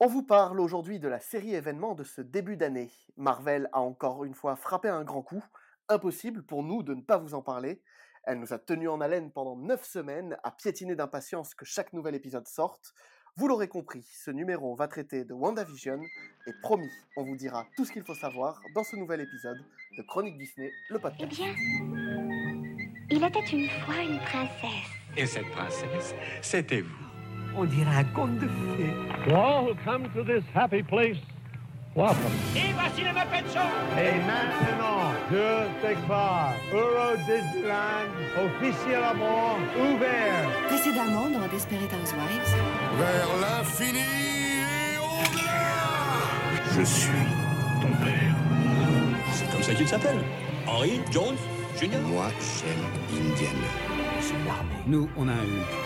On vous parle aujourd'hui de la série événement de ce début d'année. Marvel a encore une fois frappé un grand coup. Impossible pour nous de ne pas vous en parler. Elle nous a tenus en haleine pendant 9 semaines, à piétiner d'impatience que chaque nouvel épisode sorte. Vous l'aurez compris, ce numéro va traiter de WandaVision, et promis, on vous dira tout ce qu'il faut savoir dans ce nouvel épisode de Chronique Disney, le Eh podcast. bien, il était une fois une princesse. Et cette princesse, c'était vous. On dirait un conte de fées. To all who come to this happy place, welcome. Et voici le Muppet Show Et maintenant, je déclare Euro Disneyland officiellement ouvert. Précédemment dans Desperate Housewives. Vers l'infini et au-delà Je suis ton père. C'est comme ça qu'il s'appelle. Henry Jones Jr. Moi, j'aime Indiana. C'est l'armée. Nous, on a un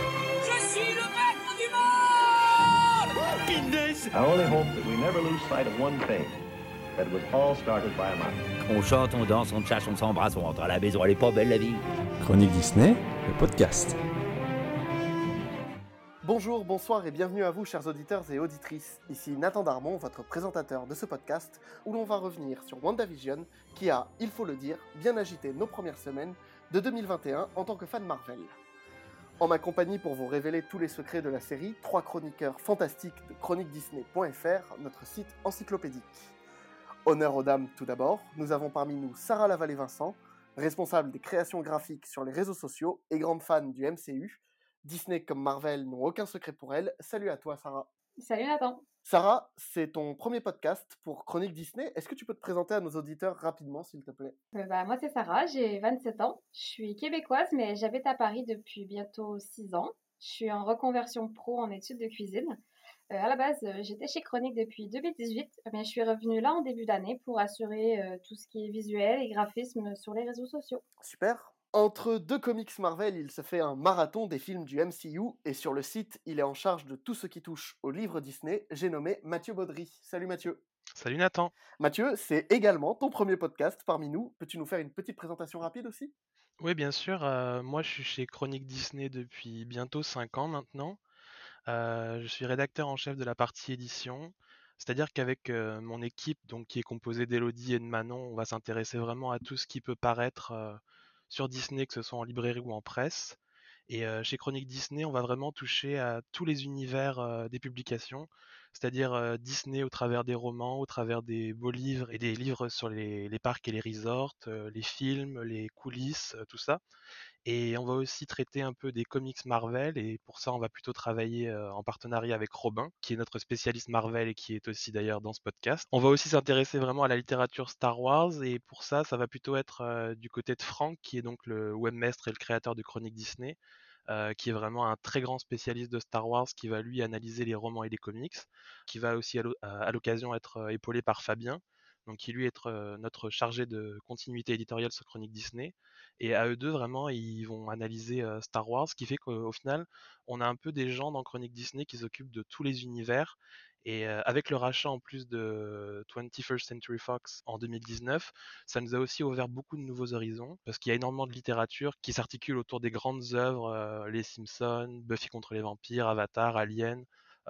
On chante, on danse, on chasse, on s'embrasse, on rentre à la maison. Elle est pas belle, la vie. Chronique Disney, le podcast. Bonjour, bonsoir et bienvenue à vous, chers auditeurs et auditrices. Ici Nathan Darmon, votre présentateur de ce podcast, où l'on va revenir sur WandaVision, qui a, il faut le dire, bien agité nos premières semaines de 2021 en tant que fan Marvel. En ma compagnie pour vous révéler tous les secrets de la série, trois chroniqueurs fantastiques de chroniquedisney.fr, notre site encyclopédique. Honneur aux dames tout d'abord, nous avons parmi nous Sarah Lavallée-Vincent, responsable des créations graphiques sur les réseaux sociaux et grande fan du MCU. Disney comme Marvel n'ont aucun secret pour elle. Salut à toi Sarah. Salut Nathan. Sarah, c'est ton premier podcast pour Chronique Disney. Est-ce que tu peux te présenter à nos auditeurs rapidement, s'il te plaît? Euh, bah, moi c'est Sarah, j'ai 27 ans. Je suis québécoise mais j'habite à Paris depuis bientôt 6 ans. Je suis en reconversion pro en études de cuisine. Euh, à la base, euh, j'étais chez Chronique depuis 2018, mais je suis revenue là en début d'année pour assurer euh, tout ce qui est visuel et graphisme sur les réseaux sociaux. Super. Entre deux comics Marvel, il se fait un marathon des films du MCU et sur le site, il est en charge de tout ce qui touche aux livres Disney. J'ai nommé Mathieu Baudry. Salut Mathieu. Salut Nathan. Mathieu, c'est également ton premier podcast parmi nous. Peux-tu nous faire une petite présentation rapide aussi? Oui, bien sûr. euh, moi, je suis chez Chronique Disney depuis bientôt 5 ans maintenant. Euh, je suis rédacteur en chef de la partie édition. C'est-à-dire qu'avec euh, mon équipe, donc qui est composée d'Elodie et de Manon, on va s'intéresser vraiment à tout ce qui peut paraître sur Disney, que ce soit en librairie ou en presse. Et euh, chez Chronique Disney, on va vraiment toucher à tous les univers euh, des publications, c'est-à-dire euh, Disney au travers des romans, au travers des beaux livres et des livres sur les, les parcs et les resorts, les films, les coulisses, tout ça. Et on va aussi traiter un peu des comics Marvel, et pour ça, on va plutôt travailler euh, en partenariat avec Robin, qui est notre spécialiste Marvel et qui est aussi d'ailleurs dans ce podcast. On va aussi s'intéresser vraiment à la littérature Star Wars, et pour ça, ça va plutôt être euh, du côté de Franck, qui est donc le webmestre et le créateur de Chronique Disney, euh, qui est vraiment un très grand spécialiste de Star Wars, qui va lui analyser les romans et les comics, qui va aussi à l'o- à l'occasion être épaulé par Fabien, donc qui lui est euh, notre chargé de continuité éditoriale sur Chronique Disney. Et à eux deux, vraiment, ils vont analyser euh, Star Wars, ce qui fait qu'au au final, on a un peu des gens dans Chronique Disney qui s'occupent de tous les univers. Et euh, avec le rachat en plus de 21st Century Fox en 2019, ça nous a aussi ouvert beaucoup de nouveaux horizons, parce qu'il y a énormément de littérature qui s'articule autour des grandes œuvres, Les Simpsons, Buffy contre les vampires, Avatar, Alien,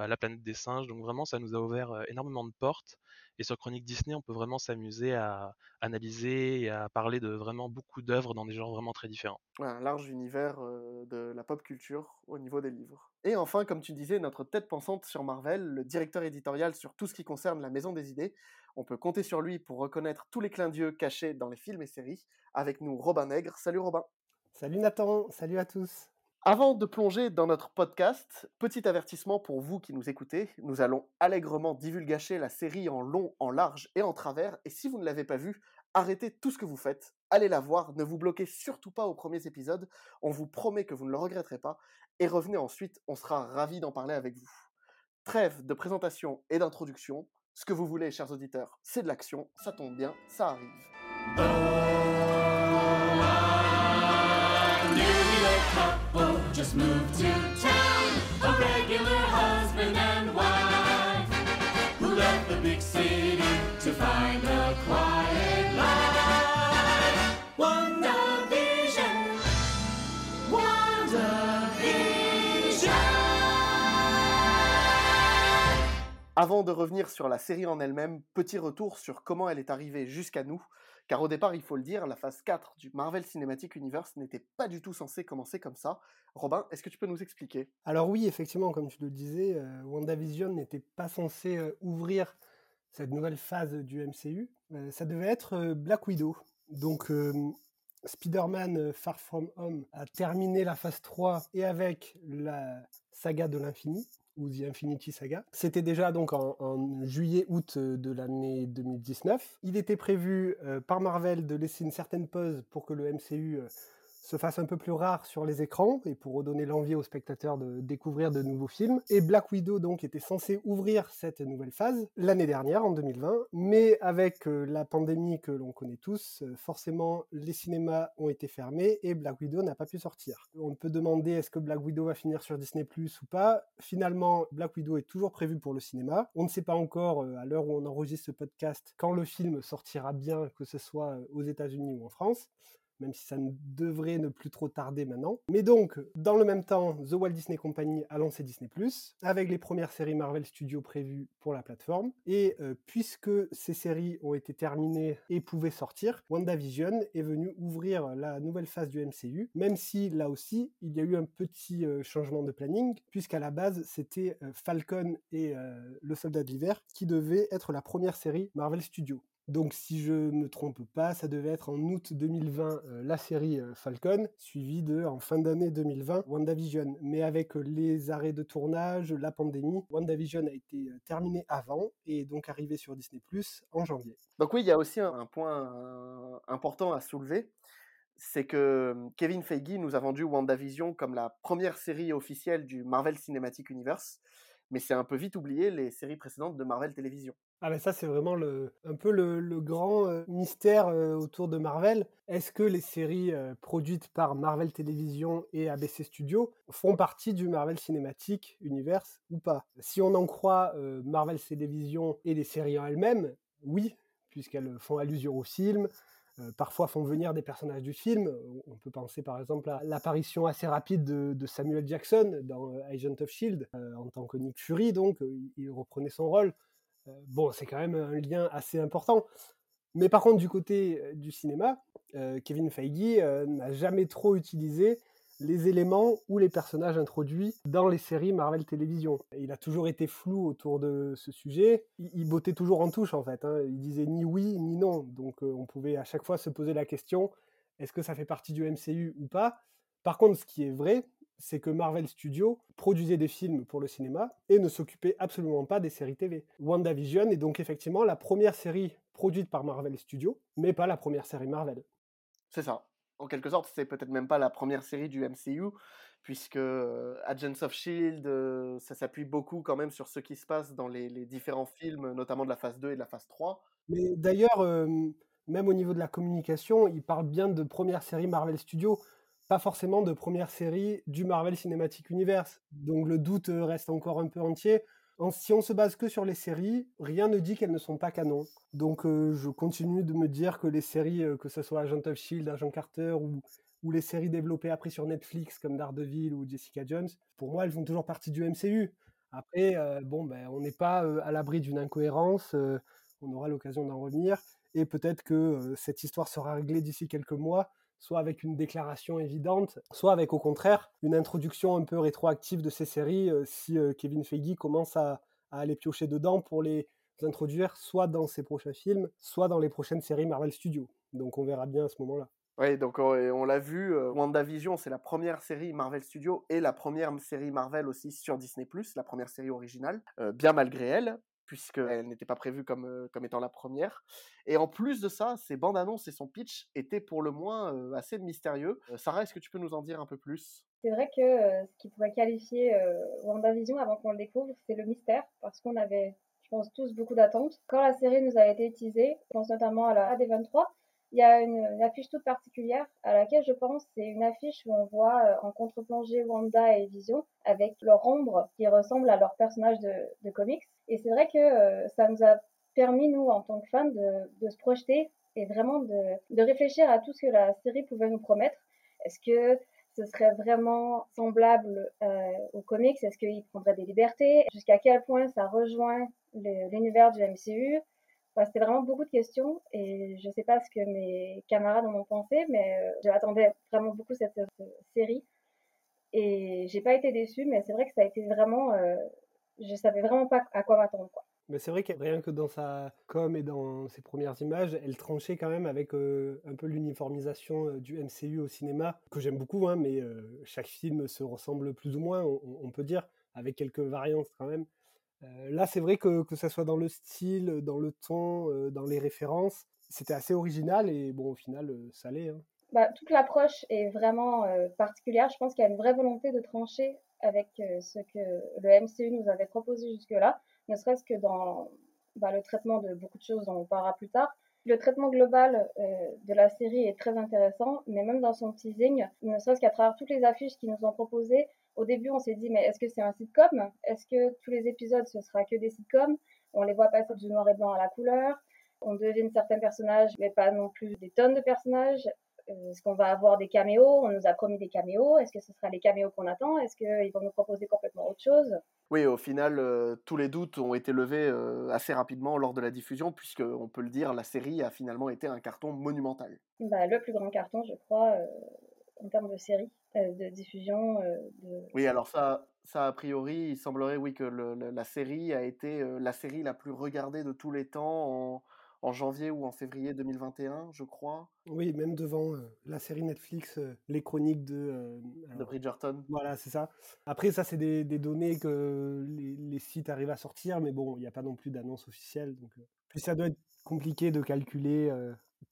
La planète des singes. Donc vraiment, ça nous a ouvert euh, énormément de portes. Et sur Chronique Disney, on peut vraiment s'amuser à analyser et à parler de vraiment beaucoup d'œuvres dans des genres vraiment très différents. Un large univers euh, de la pop culture au niveau des livres. Et enfin, comme tu disais, notre tête pensante sur Marvel, le directeur éditorial sur tout ce qui concerne la Maison des Idées. On peut compter sur lui pour reconnaître tous les clins d'yeux cachés dans les films et séries. Avec nous, Robin Nègre. Salut Robin. Salut Nathan, salut à tous. Avant de plonger dans notre podcast, petit avertissement pour vous qui nous écoutez, nous allons allègrement divulgacher la série en long, en large et en travers, et si vous ne l'avez pas vue, arrêtez tout ce que vous faites, allez la voir, ne vous bloquez surtout pas aux premiers épisodes, on vous promet que vous ne le regretterez pas, et revenez ensuite, on sera ravis d'en parler avec vous. Trêve de présentation et d'introduction, ce que vous voulez chers auditeurs, c'est de l'action, ça tombe bien, ça arrive. Just moved to town, a regular husband and wife who left the big city to find a quiet life. WandaVision, WandaVision. Avant de revenir sur la série en elle-même, petit retour sur comment elle est arrivée jusqu'à nous, car au départ, il faut le dire, la phase 4 du Marvel Cinematic Universe n'était pas du tout censée commencer comme ça. Robin, est-ce que tu peux nous expliquer? Alors oui, effectivement, comme tu le disais, euh, WandaVision n'était pas censé euh, ouvrir cette nouvelle phase du MCU. Euh, ça devait être Black Widow. Donc Spider-Man Far From Home a terminé la phase 3 et avec la saga de l'infini ou The Infinity Saga. C'était déjà donc en, juillet-août euh, de l'année 2019. Il était prévu euh, par Marvel de laisser une certaine pause pour que le MCU euh, se fasse un peu plus rare sur les écrans et pour redonner l'envie aux spectateurs de découvrir de nouveaux films. Et Black Widow donc était censé ouvrir cette nouvelle phase l'année dernière en 2020, mais avec euh, la pandémie que l'on connaît tous, euh, forcément les cinémas ont été fermés et Black Widow n'a pas pu sortir. On peut demander est-ce que Black Widow va finir sur Disney Plus ou pas. Finalement, Black Widow est toujours prévu pour le cinéma. On ne sait pas encore euh, à l'heure où on enregistre ce podcast quand le film sortira bien, que ce soit aux États-Unis ou en France même si ça ne devrait ne plus trop tarder maintenant. Mais donc, dans le même temps, The Walt Disney Company a lancé Disney ⁇ avec les premières séries Marvel Studios prévues pour la plateforme. Et euh, puisque ces séries ont été terminées et pouvaient sortir, WandaVision est venu ouvrir la nouvelle phase du MCU, même si là aussi, il y a eu un petit euh, changement de planning, puisqu'à la base, c'était euh, Falcon et le Soldat de l'Hiver qui devaient être la première série Marvel Studios. Donc si je ne me trompe pas, ça devait être en août 2020 euh, la série euh, Falcon, suivie de en fin d'année 2020 WandaVision. Mais avec euh, les arrêts de tournage, la pandémie, WandaVision a été euh, terminé avant et donc arrivé sur Disney Plus en janvier. Donc oui, il y a aussi un, point important à soulever, c'est que Kevin Feige nous a vendu WandaVision comme la première série officielle du Marvel Cinematic Universe, mais c'est un peu vite oublié les séries précédentes de Marvel Télévision. Ah ben ça c'est vraiment le, un peu le, grand mystère autour de Marvel. Est-ce que les séries produites par Marvel Télévision et ABC Studios font partie du Marvel Cinematic Universe ou pas? Si on en croit Marvel Télévision et les séries en elles-mêmes, oui, puisqu'elles font allusion au film, parfois font venir des personnages du film. On peut penser par exemple à l'apparition assez rapide de, de Samuel Jackson dans Agent of Shield en tant que Nick Fury, donc il reprenait son rôle. Euh, bon, c'est quand même un lien assez important. Mais par contre, du côté euh, du cinéma, euh, Kevin Feige n'a jamais trop utilisé les éléments ou les personnages introduits dans les séries Marvel Télévision. Il a toujours été flou autour de ce sujet. Il, bottait toujours en touche en fait. hein. Il disait ni oui ni non. Donc on pouvait à chaque fois se poser la question est-ce que ça fait partie du MCU ou pas? Par contre, ce qui est vrai, c'est que Marvel Studios produisait des films pour le cinéma et ne s'occupait absolument pas des séries TV. WandaVision est donc effectivement la première série produite par Marvel Studios, mais pas la première série Marvel. C'est ça. En quelque sorte, c'est peut-être même pas la première série du MCU, puisque euh, Agents of Shield, euh, ça s'appuie beaucoup quand même sur ce qui se passe dans les, les différents films, notamment de la phase 2 et de la phase 3. Mais d'ailleurs, euh, même au niveau de la communication, il parle bien de première série Marvel Studios, pas forcément de première série du Marvel Cinematic Universe. Donc le doute euh, reste encore un peu entier. En- si on se base que sur les séries, rien ne dit qu'elles ne sont pas canon. Donc euh, je continue de me dire que les séries, euh, que ce soit Agent of Shield, Agent Carter ou, les séries développées après sur Netflix comme Daredevil ou Jessica Jones, pour moi elles font toujours partie du MCU. Après, bon, ben, on n'est pas à l'abri d'une incohérence, on aura l'occasion d'en revenir, et peut-être que cette histoire sera réglée d'ici quelques mois, soit avec une déclaration évidente, soit avec au contraire une introduction un peu rétroactive de ces séries euh, si euh, Kevin Feige commence à, aller piocher dedans pour les introduire soit dans ses prochains films, soit dans les prochaines séries Marvel Studios. Donc on verra bien à ce moment-là. Oui, donc on, l'a vu, euh, WandaVision, c'est la première série Marvel Studios et la première série Marvel aussi sur Disney+, la première série originale, bien malgré elle, puisqu'elle n'était pas prévue comme, comme étant la première. Et en plus de ça, ses bandes annonces et son pitch étaient pour le moins assez mystérieux. Sarah, est-ce que tu peux nous en dire un peu plus? C'est vrai que ce qui pourrait qualifier WandaVision avant qu'on le découvre, c'est le mystère, parce qu'on avait, je pense, tous beaucoup d'attentes. Quand la série nous a été teasée, je pense notamment à la AD23, il y a une, affiche toute particulière à laquelle je pense, c'est une affiche où on voit euh, en contre-plongée Wanda et Vision avec leur ombre qui ressemble à leur personnage de, comics. Et c'est vrai que euh, ça nous a permis, nous, en tant que fans, de, se projeter et vraiment de, de réfléchir à tout ce que la série pouvait nous promettre. Est-ce que ce serait vraiment semblable euh, aux comics? Est-ce qu'ils prendraient des libertés? Jusqu'à quel point ça rejoint l'univers du MCU C'était vraiment beaucoup de questions et je ne sais pas ce que mes camarades en ont pensé, mais euh, j'attendais vraiment beaucoup cette, cette, série et j'ai pas été déçue, mais c'est vrai que ça a été vraiment, euh, je savais vraiment pas à quoi m'attendre. Mais c'est vrai que rien que dans sa com et dans ses premières images, elle tranchait quand même avec euh, un peu l'uniformisation euh, du MCU au cinéma, que j'aime beaucoup, hein, mais chaque film se ressemble plus ou moins, on, peut dire, avec quelques variantes quand même. Là, c'est vrai que que ça soit dans le style, dans le ton, dans les références, c'était assez original et bon, au final, ça l'est. Hein. Bah, toute l'approche est vraiment particulière. Je pense qu'il y a une vraie volonté de trancher avec ce que le MCU nous avait proposé jusque-là ne serait-ce que dans bah, le traitement de beaucoup de choses dont on parlera plus tard. Le traitement global de la série est très intéressant, mais même dans son teasing, ne serait-ce qu'à travers toutes les affiches qu'ils nous ont proposées, au début on s'est dit mais est-ce que c'est un sitcom? Est-ce que tous les épisodes ce sera que des sitcoms? On les voit passer du noir et blanc à la couleur, on devine certains personnages, mais pas non plus des tonnes de personnages. Euh, est-ce qu'on va avoir des caméos? On nous a promis des caméos. Est-ce que ce sera les caméos qu'on attend? Est-ce qu'ils vont nous proposer complètement autre chose? Oui, au final, euh, tous les doutes ont été levés euh, assez rapidement lors de la diffusion, puisque on peut le dire, la série a finalement été un carton monumental. Bah, le plus grand carton, je crois, en termes de série, de diffusion. De... Oui, alors ça, ça a priori, il semblerait oui que le, la série a été la série la plus regardée de tous les temps en en janvier ou en février 2021, je crois. Oui, même devant euh, la série Netflix, euh, les chroniques de... Euh, de Bridgerton. Voilà, c'est ça. Après, ça, c'est des, des, données que les, les, sites arrivent à sortir, mais bon, il n'y a pas non plus d'annonce officielle. Donc, puis ça doit être compliqué de calculer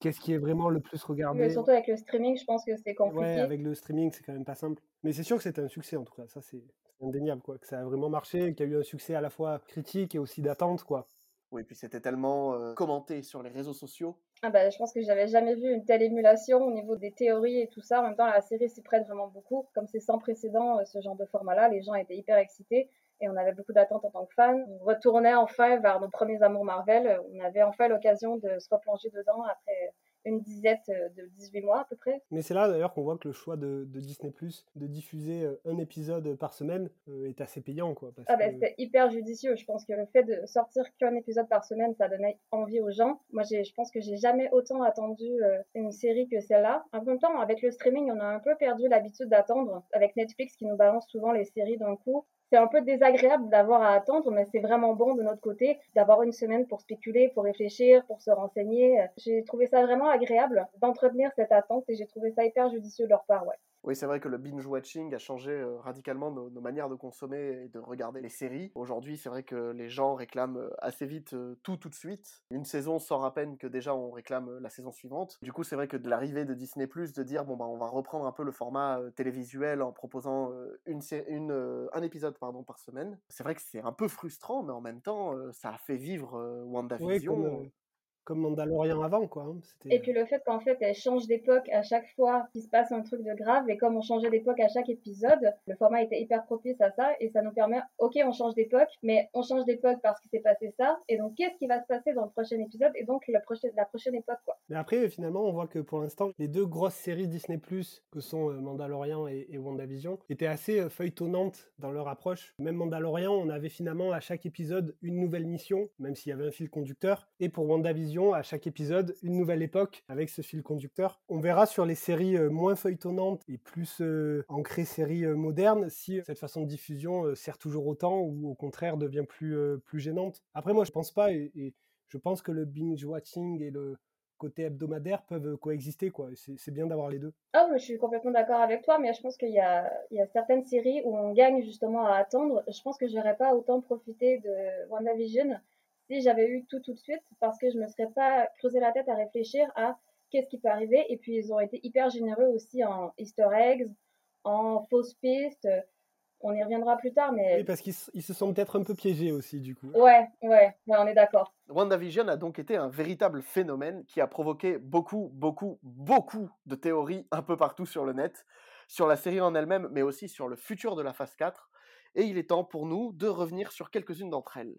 qu'est-ce qui est vraiment le plus regardé? Mais surtout avec le streaming, je pense que c'est compliqué. Ouais, avec le streaming, c'est quand même pas simple. Mais c'est sûr que c'était un succès, en tout cas. Ça, c'est indéniable, quoi. Que ça a vraiment marché, qu'il y a eu un succès à la fois critique et aussi d'attente, quoi. Oui, puis c'était tellement euh, commenté sur les réseaux sociaux. Ah bah, je pense que j'avais jamais vu une telle émulation au niveau des théories et tout ça. En même temps, la série s'y prête vraiment beaucoup. Comme c'est sans précédent, ce genre de format-là, les gens étaient hyper excités et on avait beaucoup d'attentes en tant que fans. On retournait enfin vers nos premiers amours Marvel. On avait enfin l'occasion de se replonger dedans après une dizaine de 18 mois à peu près. Mais c'est là d'ailleurs qu'on voit que le choix de, de Disney Plus de diffuser un épisode par semaine euh, est assez payant. Quoi, parce ah ben, que... C'était hyper judicieux. Je pense que le fait de sortir qu'un épisode par semaine, ça donnait envie aux gens. Moi, je pense que j'ai jamais autant attendu euh, une série que celle-là. En même temps, avec le streaming, on a un peu perdu l'habitude d'attendre. Avec Netflix qui nous balance souvent les séries d'un coup, c'est un peu désagréable d'avoir à attendre, mais c'est vraiment bon de notre côté d'avoir une semaine pour spéculer, pour réfléchir, pour se renseigner. J'ai trouvé ça vraiment agréable d'entretenir cette attente et j'ai trouvé ça hyper judicieux de leur part, ouais. Oui, c'est vrai que le binge-watching a changé euh, radicalement nos, nos, manières de consommer et de regarder les séries. Aujourd'hui, c'est vrai que les gens réclament euh, assez vite euh, tout tout de suite. Une saison sort à peine que déjà on réclame la saison suivante. Du coup, c'est vrai que de l'arrivée de Disney+, de dire bon bah on va reprendre un peu le format télévisuel en proposant une, une un épisode pardon par semaine. C'est vrai que c'est un peu frustrant, mais en même temps, ça a fait vivre WandaVision. Oui, comme, Mandalorian avant, quoi. Hein. Et puis le fait qu'en fait, elle change d'époque à chaque fois qu'il se passe un truc de grave, et comme on changeait d'époque à chaque épisode, le format était hyper propice à ça, et ça nous permet, ok, on change d'époque, mais on change d'époque parce qu'il s'est passé ça, et donc qu'est-ce qui va se passer dans le prochain épisode, et donc la prochaine, la prochaine époque, quoi. Mais après, finalement, on voit que pour l'instant, les deux grosses séries Disney+, que sont euh, Mandalorian et, et WandaVision, étaient assez euh, feuilletonnantes dans leur approche. Même Mandalorian, on avait finalement à chaque épisode une nouvelle mission, même s'il y avait un fil conducteur, et pour WandaVision, à chaque épisode, une nouvelle époque avec ce fil conducteur. On verra sur les séries euh, moins feuilletonnantes et plus euh, ancrées séries euh, modernes si cette façon de diffusion sert toujours autant ou au contraire devient plus, plus gênante. Après, moi, je pense pas et, je pense que le binge-watching et le côté hebdomadaire peuvent coexister quoi. C'est bien d'avoir les deux. Ah, je suis complètement d'accord avec toi, mais je pense qu'il y a, il y a certaines séries où on gagne justement à attendre. Je pense que j'aurais pas autant profité de WandaVision si j'avais eu tout tout de suite parce que je me serais pas creusé la tête à réfléchir à qu'est-ce qui peut arriver et puis ils ont été hyper généreux aussi en easter eggs, en fausses pistes. On y reviendra plus tard, mais... Oui, parce qu'ils se sont peut-être un peu piégés aussi, du coup. Ouais, ouais, ouais on est d'accord. WandaVision a donc été un véritable phénomène qui a provoqué beaucoup, beaucoup, beaucoup de théories un peu partout sur le net, sur la série en elle-même, mais aussi sur le futur de la phase 4. Et il est temps pour nous de revenir sur quelques-unes d'entre elles.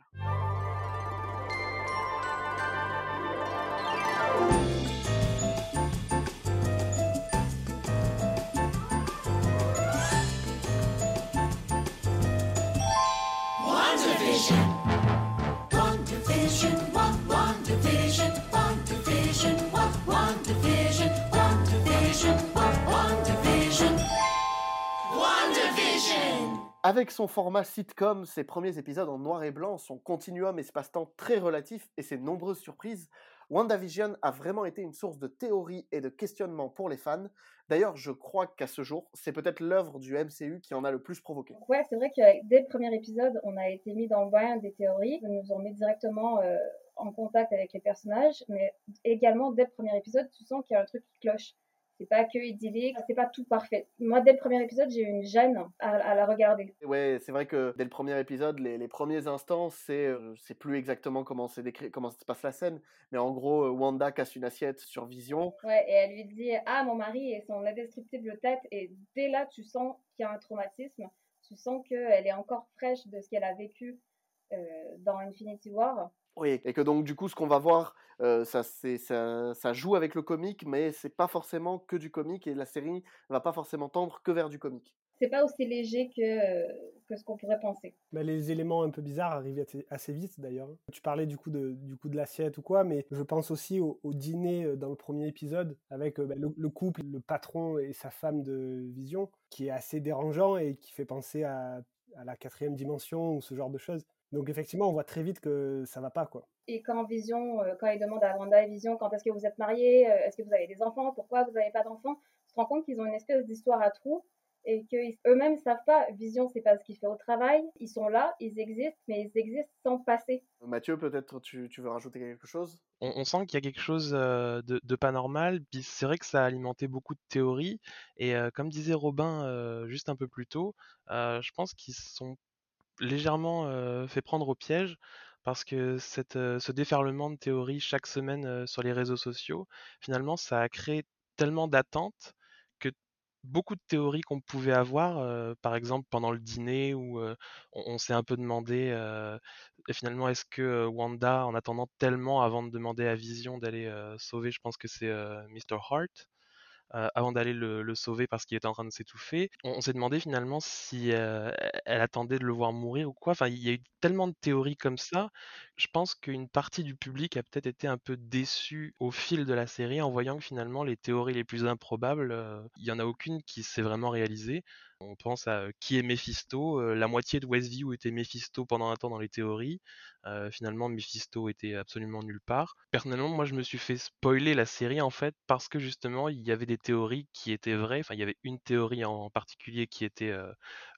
Avec son format sitcom, ses premiers épisodes en noir et blanc, son continuum espace-temps très relatif et ses nombreuses surprises, WandaVision a vraiment été une source de théories et de questionnements pour les fans. D'ailleurs, je crois qu'à ce jour, c'est peut-être l'œuvre du MCU qui en a le plus provoqué. Ouais, c'est vrai que dès le premier épisode, on a été mis dans le bain des théories. Ils nous ont mis directement euh, en contact avec les personnages, mais également dès le premier épisode, tu sens qu'il y a un truc qui cloche. C'est pas que idyllique, c'est pas tout parfait. Moi, dès le premier épisode, j'ai eu une gêne à, à la regarder. Ouais, c'est vrai que dès le premier épisode, les, les premiers instants, c'est euh, c'est plus exactement comment c'est décrit, comment se passe la scène, mais en gros, euh, Wanda casse une assiette sur Vision. Ouais, et elle lui dit Ah, mon mari et son indestructible tête. Et dès là, tu sens qu'il y a un traumatisme. Tu sens qu'elle est encore fraîche de ce qu'elle a vécu euh, dans Infinity War. Oui, et que donc du coup, ce qu'on va voir, euh, ça, c'est- ça, ça joue avec le comique, mais c'est pas forcément que du comique, et la série va pas forcément tendre que vers du comique. C'est pas aussi léger que, euh, que ce qu'on pourrait penser. Bah, les éléments un peu bizarres arrivent assez, assez vite d'ailleurs. Tu parlais du coup de, du coup de l'assiette ou quoi, mais je pense aussi au, au dîner euh, dans le premier épisode avec bah, le, le couple, le patron et sa femme de Vision, qui est assez dérangeant et qui fait penser à, à la quatrième dimension ou ce genre de choses. Donc effectivement, on voit très vite que ça va pas quoi. Et quand Vision, euh, quand il demande à Wanda et Vision quand est-ce que vous êtes mariés, euh, est-ce que vous avez des enfants, pourquoi vous n'avez pas d'enfants, tu te rends compte qu'ils ont une espèce d'histoire à trous et qu'eux-mêmes ne savent pas. Vision, c'est pas ce qu'il fait au travail. Ils sont là, ils existent, mais ils existent sans passer. Mathieu, peut-être tu, tu veux rajouter quelque chose? On, on sent qu'il y a quelque chose euh, de, de pas normal. Puis c'est vrai que ça a alimenté beaucoup de théories. Et euh, comme disait Robin euh, juste un peu plus tôt, euh, je pense qu'ils sont légèrement fait prendre au piège parce que ce déferlement de théories chaque semaine sur les réseaux sociaux, finalement, ça a créé tellement d'attentes que beaucoup de théories qu'on pouvait avoir, par exemple pendant le dîner, où on, on s'est un peu demandé finalement est-ce que Wanda, en attendant tellement avant de demander à Vision d'aller sauver, je pense que c'est Mr. Hart, euh, avant d'aller le, sauver parce qu'il était en train de s'étouffer. On, s'est demandé finalement si euh, elle attendait de le voir mourir ou quoi. Enfin, il y a eu tellement de théories comme ça. Je pense qu'une partie du public a peut-être été un peu déçue au fil de la série en voyant que finalement les théories les plus improbables, euh, il y en a aucune qui s'est vraiment réalisée. On pense à qui est Mephisto. la moitié de Westview était Mephisto pendant un temps dans les théories. Finalement, Mephisto était absolument nulle part. Personnellement, moi, je me suis fait spoiler la série en fait parce que justement, il y avait des théories qui étaient vraies. Enfin, il y avait une théorie en particulier qui était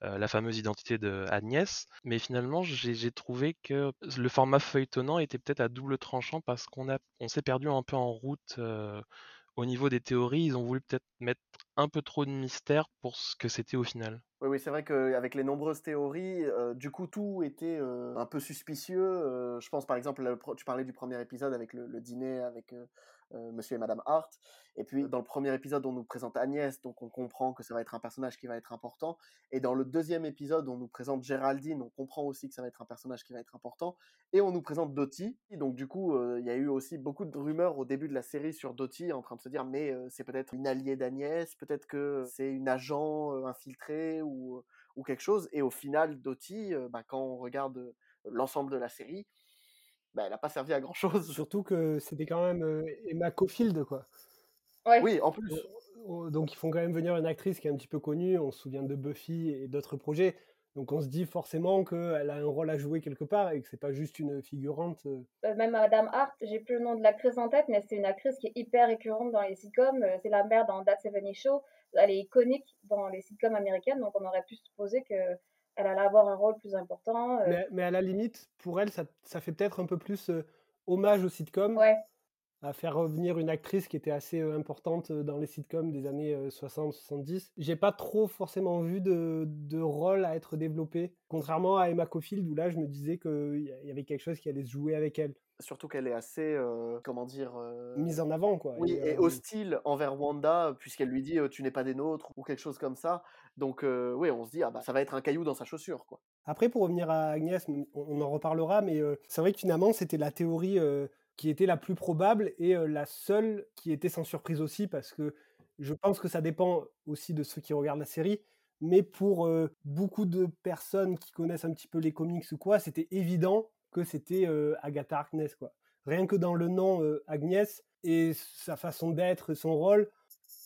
la fameuse identité de Agnès. Mais finalement, j'ai trouvé que le format feuilletonnant était peut-être à double tranchant parce qu'on on s'est perdu un peu en route. Au niveau des théories, ils ont voulu peut-être mettre un peu trop de mystère pour ce que c'était au final. Oui, oui, c'est vrai qu'avec les nombreuses théories, euh, du coup, tout était euh, un peu suspicieux. euh, je pense, par exemple, tu parlais du premier épisode avec le, dîner avec Monsieur et Madame Hart. Et puis, dans le premier épisode, on nous présente Agnès, donc on comprend que ça va être un personnage qui va être important. Et dans le deuxième épisode, on nous présente Géraldine, on comprend aussi que ça va être un personnage qui va être important. Et on nous présente Dottie. Donc, du coup, euh, il y a eu aussi beaucoup de rumeurs au début de la série sur Dottie, en train de se dire, mais euh, c'est peut-être une alliée d'Agnès, peut-être que c'est une agent euh, infiltrée ou, ou quelque chose. Et au final, Dottie, euh, bah, quand on regarde euh, l'ensemble de la série, bah, elle n'a pas servi à grand chose. Surtout que c'était quand même euh, Emma Caulfield quoi. Ouais. Oui, en plus. Donc ils font quand même venir une actrice qui est un petit peu connue, on se souvient de Buffy et d'autres projets. Donc on se dit forcément qu'elle a un rôle à jouer quelque part et que c'est pas juste une figurante. euh. Même Madame Hart, j'ai plus le nom de l'actrice en tête, mais c'est une actrice qui est hyper récurrente dans les sitcoms. C'est la mère dans That 70 Show. Elle est iconique dans les sitcoms américaines, donc on aurait pu supposer qu'elle allait avoir un rôle plus important. euh. Mais, mais à la limite, pour elle, ça, ça fait peut-être un peu plus euh, hommage au sitcom. Ouais. À faire revenir une actrice qui était assez euh, importante dans les sitcoms des années 60-70. J'ai pas trop forcément vu de, de rôle à être développé. Contrairement à Emma Caulfield, où là, je me disais qu'il y avait quelque chose qui allait se jouer avec elle. Surtout qu'elle est assez, euh, comment dire... euh, Mise en avant, quoi. Oui, Et, et euh, hostile envers Wanda, puisqu'elle lui dit tu n'es pas des nôtres ou quelque chose comme ça. Donc, oui, on se dit ah bah ça va être un caillou dans sa chaussure, quoi. Après, pour revenir à Agnès, on, en reparlera, mais c'est vrai que finalement, c'était la théorie qui était la plus probable et la seule qui était sans surprise aussi, parce que je pense que ça dépend aussi de ceux qui regardent la série. mais pour euh, beaucoup de personnes qui connaissent un petit peu les comics ou quoi, c'était évident que c'était euh, Agatha Harkness, quoi. Rien que dans le nom euh, Agnès et sa façon d'être, son rôle,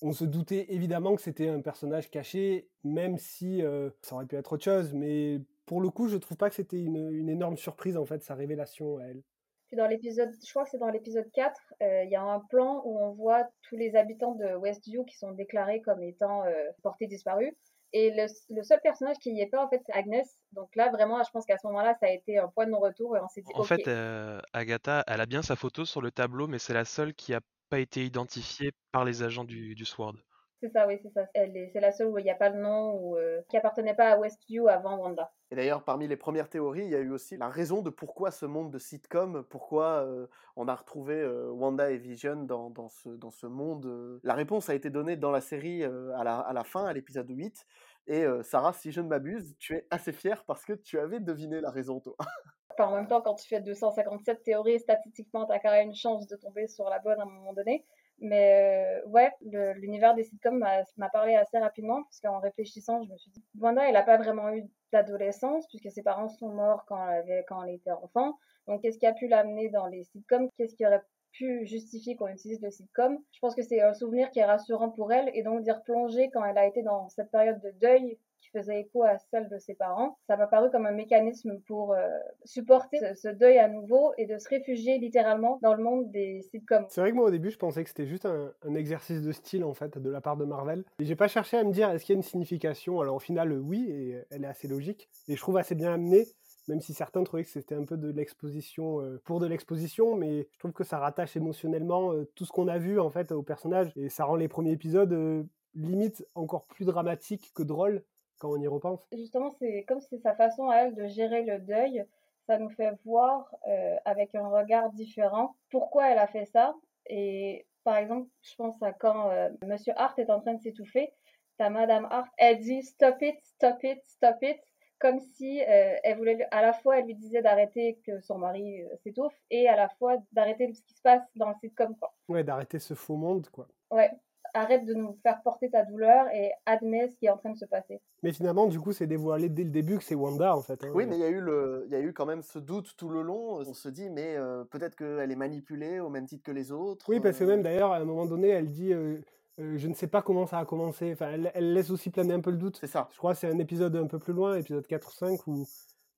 on se doutait évidemment que c'était un personnage caché, même si euh, ça aurait pu être autre chose, mais pour le coup, je trouve pas que c'était une, énorme surprise, en fait, sa révélation à elle. Dans l'épisode, je crois que c'est dans l'épisode 4, euh, il y a un plan où on voit tous les habitants de Westview qui sont déclarés comme étant portés disparus. Et le, le seul personnage qui n'y est pas, en fait, c'est Agnès. Donc là, vraiment, je pense qu'à ce moment-là, ça a été un point de non-retour et on s'est dit, En fait, euh, Agatha, elle a bien sa photo sur le tableau, mais c'est la seule qui a pas été identifiée par les agents du, du SWORD. C'est ça, oui, c'est ça. C'est la seule où il n'y a pas le nom ou euh, qui appartenait pas à Westview avant Wanda. Et d'ailleurs, parmi les premières théories, il y a eu aussi la raison de pourquoi ce monde de sitcom, pourquoi euh, on a retrouvé euh, Wanda et Vision dans, dans ce, dans ce monde. La réponse a été donnée dans la série à, la, à la fin, à l'épisode 8. Et euh, Sarah, si je ne m'abuse, tu es assez fière parce que tu avais deviné la raison, toi. Enfin, en même temps, quand tu fais 257 théories, statistiquement, tu as quand même une chance de tomber sur la bonne à un moment donné. Mais euh, ouais, l'univers des sitcoms m'a parlé assez rapidement, parce qu'en réfléchissant, je me suis dit, Wanda, elle n'a pas vraiment eu d'adolescence, puisque ses parents sont morts quand elle, était enfant. Donc, qu'est-ce qui a pu l'amener dans les sitcoms? Qu'est-ce qui aurait pu justifier qu'on utilise le sitcom? Je pense que c'est un souvenir qui est rassurant pour elle, et donc d'y replonger quand elle a été dans cette période de deuil faisait écho à celle de ses parents, ça m'a paru comme un mécanisme pour euh, supporter ce, deuil à nouveau et de se réfugier littéralement dans le monde des sitcoms. C'est vrai que moi au début je pensais que c'était juste un, exercice de style en fait de la part de Marvel. Et j'ai pas cherché à me dire est-ce qu'il y a une signification? Alors au final euh, oui, et elle est assez logique. Et je trouve assez bien amenée, même si certains trouvaient que c'était un peu de l'exposition euh, pour de l'exposition, mais je trouve que ça rattache émotionnellement euh, tout ce qu'on a vu en fait au personnage. Et ça rend les premiers épisodes euh, limite encore plus dramatiques que drôles quand on y repense. Justement, c'est comme c'est sa façon à elle de gérer le deuil, ça nous fait voir euh, avec un regard différent pourquoi elle a fait ça. Et par exemple, je pense à quand euh, Monsieur Hart est en train de s'étouffer, ta Madame Hart, elle dit stop it, stop it, stop it, comme si euh, elle voulait, à la fois elle lui disait d'arrêter que son mari euh, s'étouffe et à la fois d'arrêter ce qui se passe dans le sitcom quoi. Ouais, d'arrêter ce faux monde quoi. Ouais, arrête de nous faire porter ta douleur et admets ce qui est en train de se passer. Mais finalement, du coup, c'est dévoilé dès le début que c'est Wanda en fait. hein. Oui, mais il y, a eu le, il y a eu quand même ce doute tout le long. On se dit, mais euh, peut-être qu'elle est manipulée au même titre que les autres. Oui, parce que euh, même d'ailleurs, à un moment donné, elle dit euh, euh, Je ne sais pas comment ça a commencé. Enfin, elle, elle laisse aussi planer un peu le doute. C'est ça. Je crois que c'est un épisode un peu plus loin, épisode 4 ou 5, où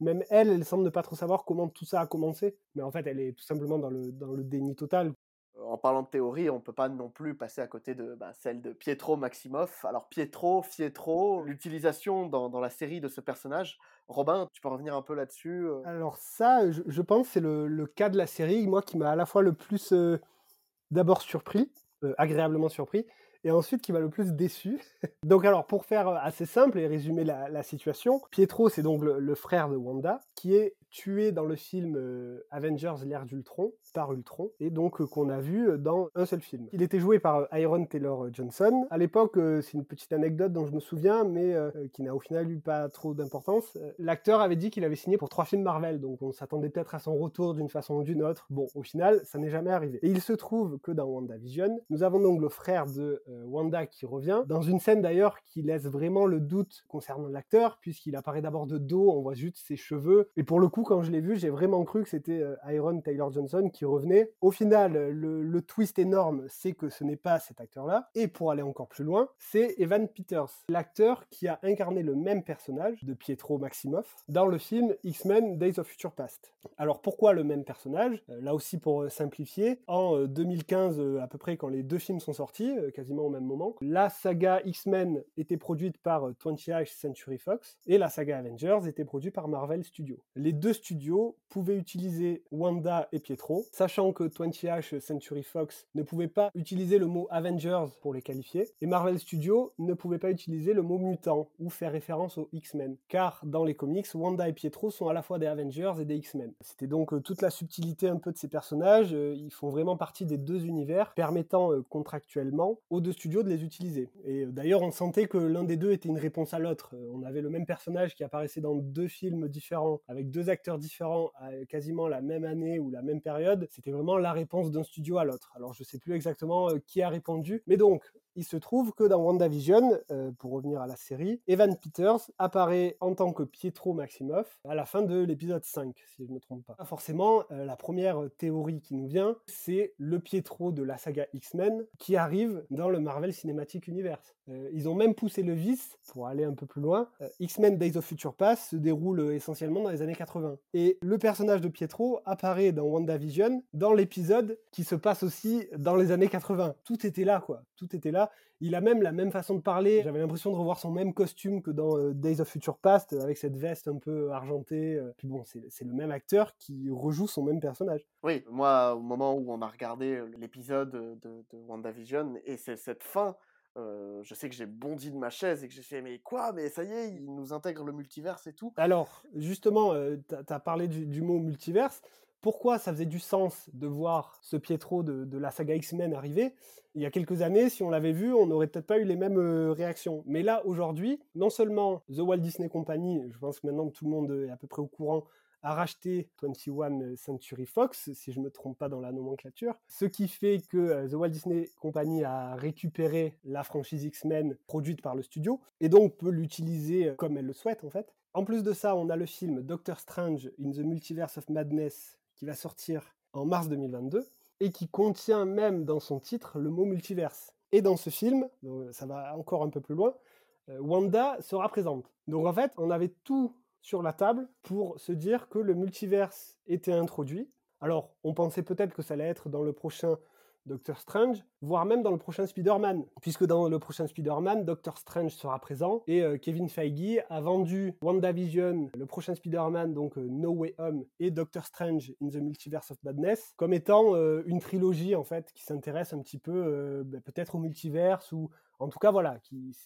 même elle, elle semble ne pas trop savoir comment tout ça a commencé. Mais en fait, elle est tout simplement dans le, dans le déni total. En parlant de théorie, on peut pas non plus passer à côté de bah, celle de Pietro Maximoff. Alors Pietro, Fietro, l'utilisation dans, la série de ce personnage. Robin, tu peux revenir un peu là-dessus euh? Alors ça, je, pense, c'est le, cas de la série, moi, qui m'a à la fois le plus euh, d'abord surpris, euh, agréablement surpris, et ensuite qui m'a le plus déçu. donc alors, pour faire assez simple et résumer la, situation, Pietro, c'est donc le frère de Wanda, qui est tué dans le film euh, Avengers l'ère d'Ultron, par Ultron, et donc euh, qu'on a vu euh, dans un seul film. Il était joué par Iron Taylor Johnson. À l'époque, c'est une petite anecdote dont je me souviens, mais qui n'a au final eu pas trop d'importance. L'acteur avait dit qu'il avait signé pour trois films Marvel, donc on s'attendait peut-être à son retour d'une façon ou d'une autre. Bon, au final, ça n'est jamais arrivé. Et il se trouve que dans WandaVision, nous avons donc le frère de Wanda qui revient, dans une scène d'ailleurs qui laisse vraiment le doute concernant l'acteur, puisqu'il apparaît d'abord de dos, on voit juste ses cheveux, et pour le coup, quand je l'ai vu, j'ai vraiment cru que c'était euh, Iron Taylor Johnson qui revenait. Au final, le, twist énorme, c'est que ce n'est pas cet acteur-là. Et pour aller encore plus loin, c'est Evan Peters, l'acteur qui a incarné le même personnage de Pietro Maximoff dans le film X-Men Days of Future Past. Alors pourquoi le même personnage? Euh, Là aussi pour euh, simplifier, en euh, 2015 euh, à peu près quand les deux films sont sortis, quasiment au même moment, la saga X-Men était produite par euh, 20th Century Fox et la saga Avengers était produite par Marvel Studios. Les deux studios pouvaient utiliser Wanda et Pietro, sachant que 20th Century Fox ne pouvait pas utiliser le mot Avengers pour les qualifier, et Marvel Studios ne pouvait pas utiliser le mot mutant ou faire référence aux X-Men, car dans les comics, Wanda et Pietro sont à la fois des Avengers et des X-Men. C'était donc euh, toute la subtilité un peu de ces personnages, euh, ils font vraiment partie des deux univers, permettant euh, contractuellement aux deux studios de les utiliser. Et d'ailleurs, on sentait que l'un des deux était une réponse à l'autre. On avait le même personnage qui apparaissait dans deux films différents, avec deux acteurs différents, à quasiment la même année ou la même période. C'était vraiment la réponse d'un studio à l'autre. Alors je sais plus exactement euh, qui a répondu, mais donc il se trouve que dans WandaVision, euh, pour revenir à la série, Evan Peters apparaît en tant que Pietro Maximoff à la fin de l'épisode 5, si je ne me trompe pas. Forcément, euh, la première théorie qui nous vient, c'est le Pietro de la saga X-Men qui arrive dans le Marvel Cinematic Universe. Euh, ils ont même poussé le vice pour aller un peu plus loin. Euh, X-Men Days of Future Past se déroule euh, essentiellement dans les années 80. Et le personnage de Pietro apparaît dans WandaVision dans l'épisode qui se passe aussi dans les années 80. Tout était là, quoi. Tout était là. Il a même la même façon de parler. J'avais l'impression de revoir son même costume que dans euh, Days of Future Past, avec cette veste un peu argentée. euh. Puis bon, c'est le même acteur qui rejoue son même personnage. Oui, moi, au moment où on a regardé euh, l'épisode de, de WandaVision, et c'est cette fin, je sais que j'ai bondi de ma chaise et que j'ai fait mais quoi? Mais ça y est il nous intègre le multiverse et tout Alors, justement, euh, tu as parlé du, mot multiverse. Pourquoi ça faisait du sens de voir ce Pietro de, la saga X-Men arriver? Il y a quelques années, si on l'avait vu, on n'aurait peut-être pas eu les mêmes réactions. Mais là, aujourd'hui, non seulement The Walt Disney Company, je pense que maintenant tout le monde est à peu près au courant, a racheté 21 Century Fox, si je ne me trompe pas dans la nomenclature, ce qui fait que euh, The Walt Disney Company a récupéré la franchise X-Men produite par le studio, et donc peut l'utiliser euh, comme elle le souhaite en fait. En plus de ça, on a le film Doctor Strange in the Multiverse of Madness qui va sortir en mars 2022 et qui contient même dans son titre le mot multiverse. Et dans ce film, ça va encore un peu plus loin, euh, Wanda sera présente. Donc en fait, on avait tout sur la table pour se dire que le multiverse était introduit. Alors, on pensait peut-être que ça allait être dans le prochain Doctor Strange, voire même dans le prochain Spider-Man, puisque dans le prochain Spider-Man, Doctor Strange sera présent et euh, Kevin Feige a vendu WandaVision, le prochain Spider-Man, donc euh, No Way Home, et Doctor Strange in the Multiverse of Madness, comme étant euh, une trilogie en fait qui s'intéresse un petit peu ben, peut-être au multiverse ou en tout cas, voilà,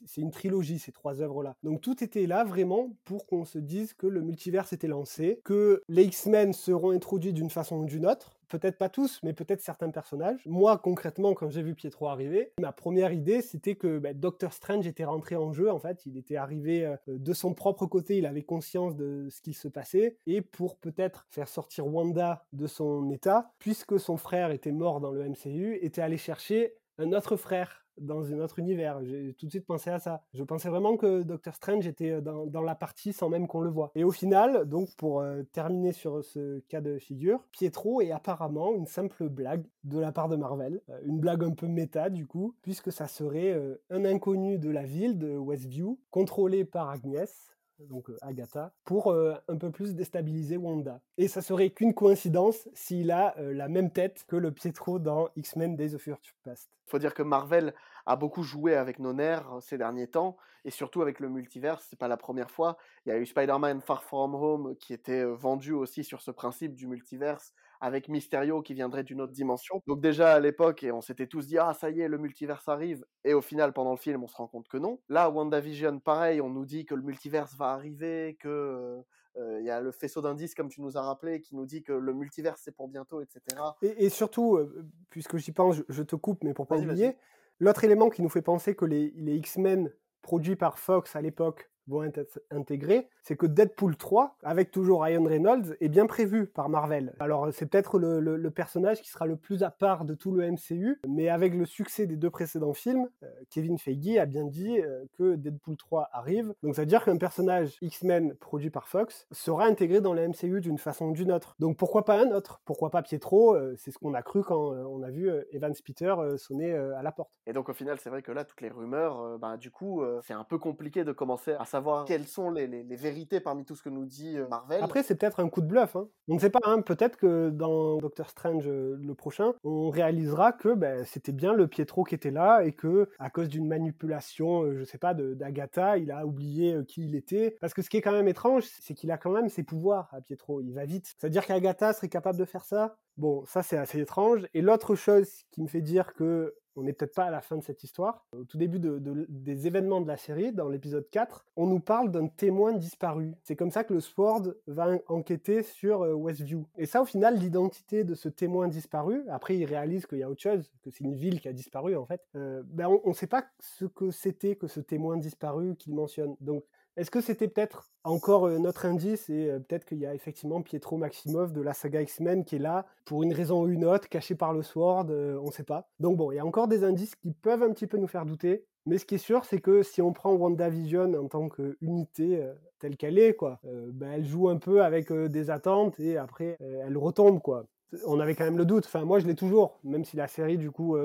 c'est une trilogie, ces trois œuvres-là. Donc tout était là vraiment pour qu'on se dise que le multivers était lancé, que les X-Men seront introduits d'une façon ou d'une autre. Peut-être pas tous, mais peut-être certains personnages. Moi, concrètement, quand j'ai vu Pietro arriver, ma première idée, c'était que bah, Doctor Strange était rentré en jeu, en fait. Il était arrivé euh, de son propre côté, il avait conscience de ce qu'il se passait. Et pour peut-être faire sortir Wanda de son état, puisque son frère était mort dans le MCU, était allé chercher un autre frère dans un autre univers. J'ai tout de suite pensé à ça. Je pensais vraiment que Doctor Strange était euh, dans, la partie sans même qu'on le voit. Et au final, donc pour euh, terminer sur ce cas de figure, Pietro est apparemment une simple blague de la part de Marvel. Euh, une blague un peu méta du coup, puisque ça serait un inconnu de la ville de Westview, contrôlé par Agnès, donc euh, Agatha, pour euh, un peu plus déstabiliser Wanda. Et ça serait qu'une coïncidence s'il a euh, la même tête que le Pietro dans X-Men Days of Future Past. faut dire que Marvel a beaucoup joué avec nos nerfs ces derniers temps, et surtout avec le multivers, c'est pas la première fois. Il y a eu Spider-Man Far From Home qui était vendu aussi sur ce principe du multiverse, avec Mysterio qui viendrait d'une autre dimension. Donc déjà à l'époque, et on s'était tous dit ah ça y est, le multiverse arrive, et au final pendant le film on se rend compte que non. Là WandaVision, pareil, on nous dit que le multiverse va arriver, que euh, euh, il y a le faisceau d'indices comme tu nous as rappelé qui nous dit que le multiverse c'est pour bientôt, etc. Et, et surtout, euh, puisque j'y pense, je, je te coupe, mais pour pas oublier, l'autre élément qui nous fait penser que les, les X-Men produits par Fox à l'époque vont être intégrés, c'est que Deadpool 3, avec toujours Ryan Reynolds, est bien prévu par Marvel. Alors c'est peut-être le, personnage qui sera le plus à part de tout le MCU, mais avec le succès des deux précédents films, euh, Kevin Feige a bien dit euh, que Deadpool 3 arrive. Donc ça veut dire qu'un personnage X-Men produit par Fox sera intégré dans le MCU d'une façon ou d'une autre. Donc pourquoi pas un autre? Pourquoi pas Pietro? Euh, C'est ce qu'on a cru quand on a vu Evan euh, sonner à la porte. Et donc au final, c'est vrai que là, toutes les rumeurs, bah, du coup, c'est un peu compliqué de commencer à savoir quelles sont les, vérités parmi tout ce que nous dit euh, Marvel. Après, c'est peut-être un coup de bluff. hein. On ne sait pas. Peut-être que dans Doctor Strange euh, le prochain, on réalisera que ben, c'était bien le Pietro qui était là et que à cause d'une manipulation, euh, je sais pas, d'Agatha, il a oublié qui il était. Parce que ce qui est quand même étrange, c'est qu'il a quand même ses pouvoirs à Pietro. Il va vite. C'est-à-dire qu'Agatha serait capable de faire ça? Bon, ça c'est assez étrange. Et l'autre chose qui me fait dire que on n'est peut-être pas à la fin de cette histoire. Au tout début de- de- des événements de la série, dans l'épisode 4, on nous parle d'un témoin disparu. C'est comme ça que le Sword va en- enquêter sur euh, Westview. Et ça, au final, l'identité de ce témoin disparu, après il réalise qu'il y a autre chose, que c'est une ville qui a disparu en fait, euh, ben, on ne sait pas ce que c'était que ce témoin disparu qu'il mentionne. Donc, Est-ce que c'était peut-être encore euh, notre indice et euh, peut-être qu'il y a effectivement Pietro Maximov de la saga X-Men qui est là pour une raison ou une autre, caché par le Sword, euh, on ne sait pas. Donc bon, il y a encore des indices qui peuvent un petit peu nous faire douter. Mais ce qui est sûr, c'est que si on prend WandaVision en tant qu'unité telle qu'elle est, quoi, ben, elle joue un peu avec des attentes et après elle retombe, quoi. On avait quand même le doute. Enfin, moi, je l'ai toujours, même si la série du coup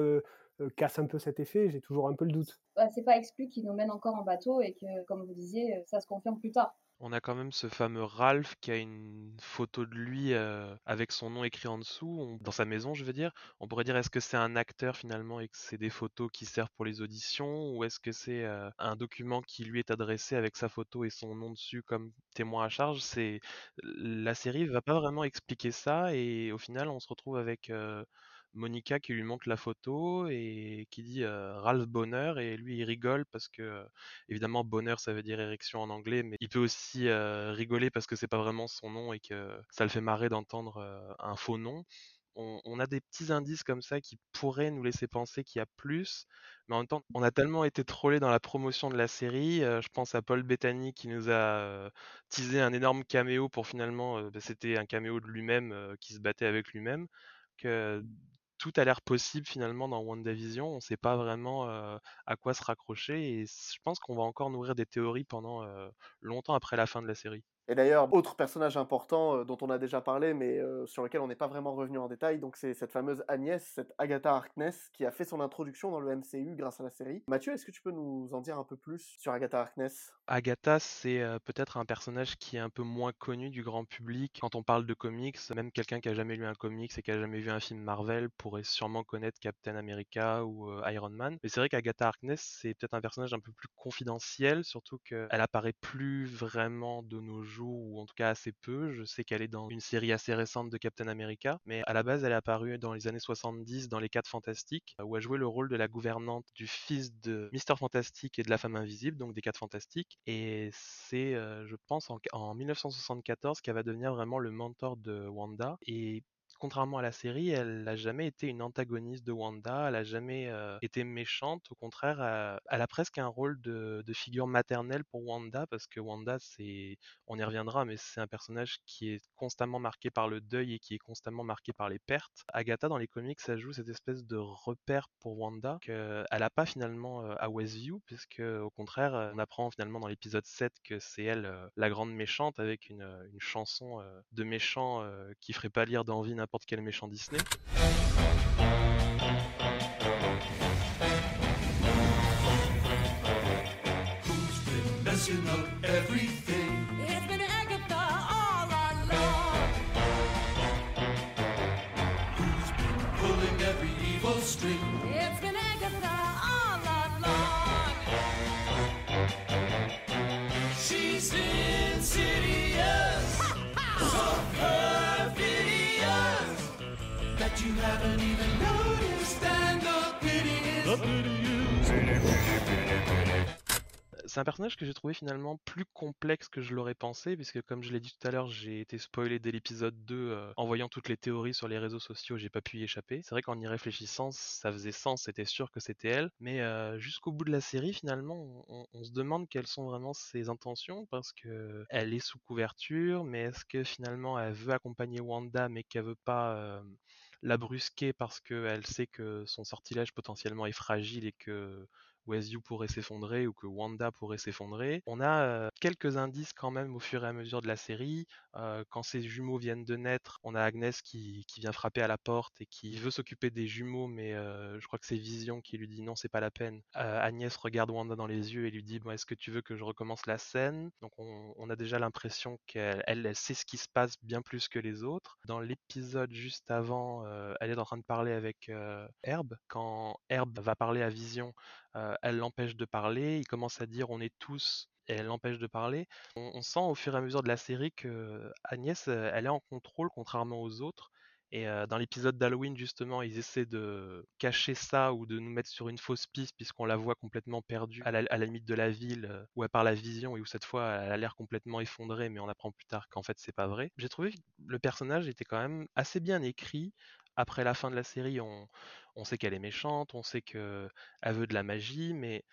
casse un peu cet effet, j'ai toujours un peu le doute. Bah, c'est pas exclu qu'il nous mène encore en bateau et que, comme vous disiez, ça se confirme plus tard. On a quand même ce fameux Ralph qui a une photo de lui euh, avec son nom écrit en dessous, on- dans sa maison, je veux dire. On pourrait dire est-ce que c'est un acteur finalement et que c'est des photos qui servent pour les auditions ou est-ce que c'est euh, un document qui lui est adressé avec sa photo et son nom dessus comme témoin à charge? C'est la série va pas vraiment expliquer ça et au final on se retrouve avec euh, Monica qui lui montre la photo et qui dit Ralph Bonheur et lui il rigole parce que évidemment bonheur ça veut dire érection en anglais mais il peut aussi rigoler parce que c'est pas vraiment son nom et que ça le fait marrer d'entendre un faux nom. On, a des petits indices comme ça qui pourraient nous laisser penser qu'il y a plus, mais en même temps, on a tellement été trollé dans la promotion de la série. je pense à Paul Bettany qui nous a teasé un énorme caméo pour finalement, bah, c'était un caméo de lui-même qui se battait avec lui-même, que tout a l'air possible finalement dans WandaVision. On ne sait pas vraiment à quoi se raccrocher et je pense qu'on va encore nourrir des théories pendant longtemps après la fin de la série. Et d'ailleurs, autre personnage important euh, dont on a déjà parlé, mais euh, sur lequel on n'est pas vraiment revenu en détail, donc c'est cette fameuse Agnès, cette Agatha Harkness, qui a fait son introduction dans le MCU grâce à la série. Mathieu, est-ce que tu peux nous en dire un peu plus sur Agatha Harkness? Agatha, c'est euh, peut-être un personnage qui est un peu moins connu du grand public. Quand on parle de comics, même quelqu'un qui a jamais lu un comics et qui a jamais vu un film Marvel pourrait sûrement connaître Captain America ou Iron Man. Mais c'est vrai qu'Agatha Harkness, c'est peut-être un personnage un peu plus confidentiel, surtout qu'elle apparaît plus vraiment de nos jours, ou en tout cas assez peu. Je sais qu'elle est dans une série assez récente de Captain America, mais à la base, elle est apparue dans les années 70 dans Les 4 Fantastiques, où elle jouait le rôle de la gouvernante du fils de Mister Fantastique et de la femme invisible, donc des 4 Fantastiques. Et c'est, euh, je pense, en, en 1974 qu'elle va devenir vraiment le mentor de Wanda. Et contrairement à la série, elle n'a jamais été une antagoniste de Wanda, elle n'a jamais euh, été méchante. Au contraire, elle a presque un rôle de, figure maternelle pour Wanda, parce que Wanda, c'est, on y reviendra, mais c'est un personnage qui est constamment marqué par le deuil et qui est constamment marqué par les pertes. Agatha, dans les comics, ça joue cette espèce de repère pour Wanda qu'elle n'a pas finalement euh, à Westview, puisque au contraire, on apprend finalement dans l'épisode 7 que c'est elle euh, la grande méchante avec une, chanson de méchant qui ferait pas lire d'envie n'importe quel méchant Disney. messing you haven't even noticed. And the pity is. The pity is. C'est un personnage que j'ai trouvé finalement plus complexe que je l'aurais pensé, puisque comme je l'ai dit tout à l'heure, j'ai été spoilé dès l'épisode 2 euh, en voyant toutes les théories sur les réseaux sociaux, j'ai pas pu y échapper. C'est vrai qu'en y réfléchissant, ça faisait sens, c'était sûr que c'était elle, mais euh, jusqu'au bout de la série, finalement, on, on se demande quelles sont vraiment ses intentions, parce que elle est sous couverture, mais est-ce que finalement elle veut accompagner Wanda, mais qu'elle veut pas euh, la brusquer parce qu'elle sait que son sortilège potentiellement est fragile et que Westview pourrait s'effondrer ou que Wanda pourrait s'effondrer. On a euh, quelques indices quand même au fur et à mesure de la série. Euh, quand ces jumeaux viennent de naître, on a Agnès qui, qui vient frapper à la porte et qui veut s'occuper des jumeaux, mais euh, je crois que c'est Vision qui lui dit non, c'est pas la peine. Agnès regarde Wanda dans les yeux et lui dit bon, est-ce que tu veux que je recommence la scène? Donc on, a déjà l'impression qu'elle elle, elle sait ce qui se passe bien plus que les autres. Dans l'épisode juste avant, elle est en train de parler avec Herb. Quand Herb va parler à Vision, euh, elle l'empêche de parler, il commence à dire on est tous et elle l'empêche de parler. On, sent au fur et à mesure de la série que Agnès, elle est en contrôle contrairement aux autres. Et euh, dans l'épisode d'Halloween, justement, ils essaient de cacher ça ou de nous mettre sur une fausse piste puisqu'on la voit complètement perdue à la, à limite de la ville euh, où elle parle la vision et où cette fois elle a l'air complètement effondrée, mais on apprend plus tard qu'en fait c'est pas vrai. J'ai trouvé que le personnage était quand même assez bien écrit. Après la fin de la série, on, sait qu'elle est méchante, on sait qu'elle veut de la magie, mais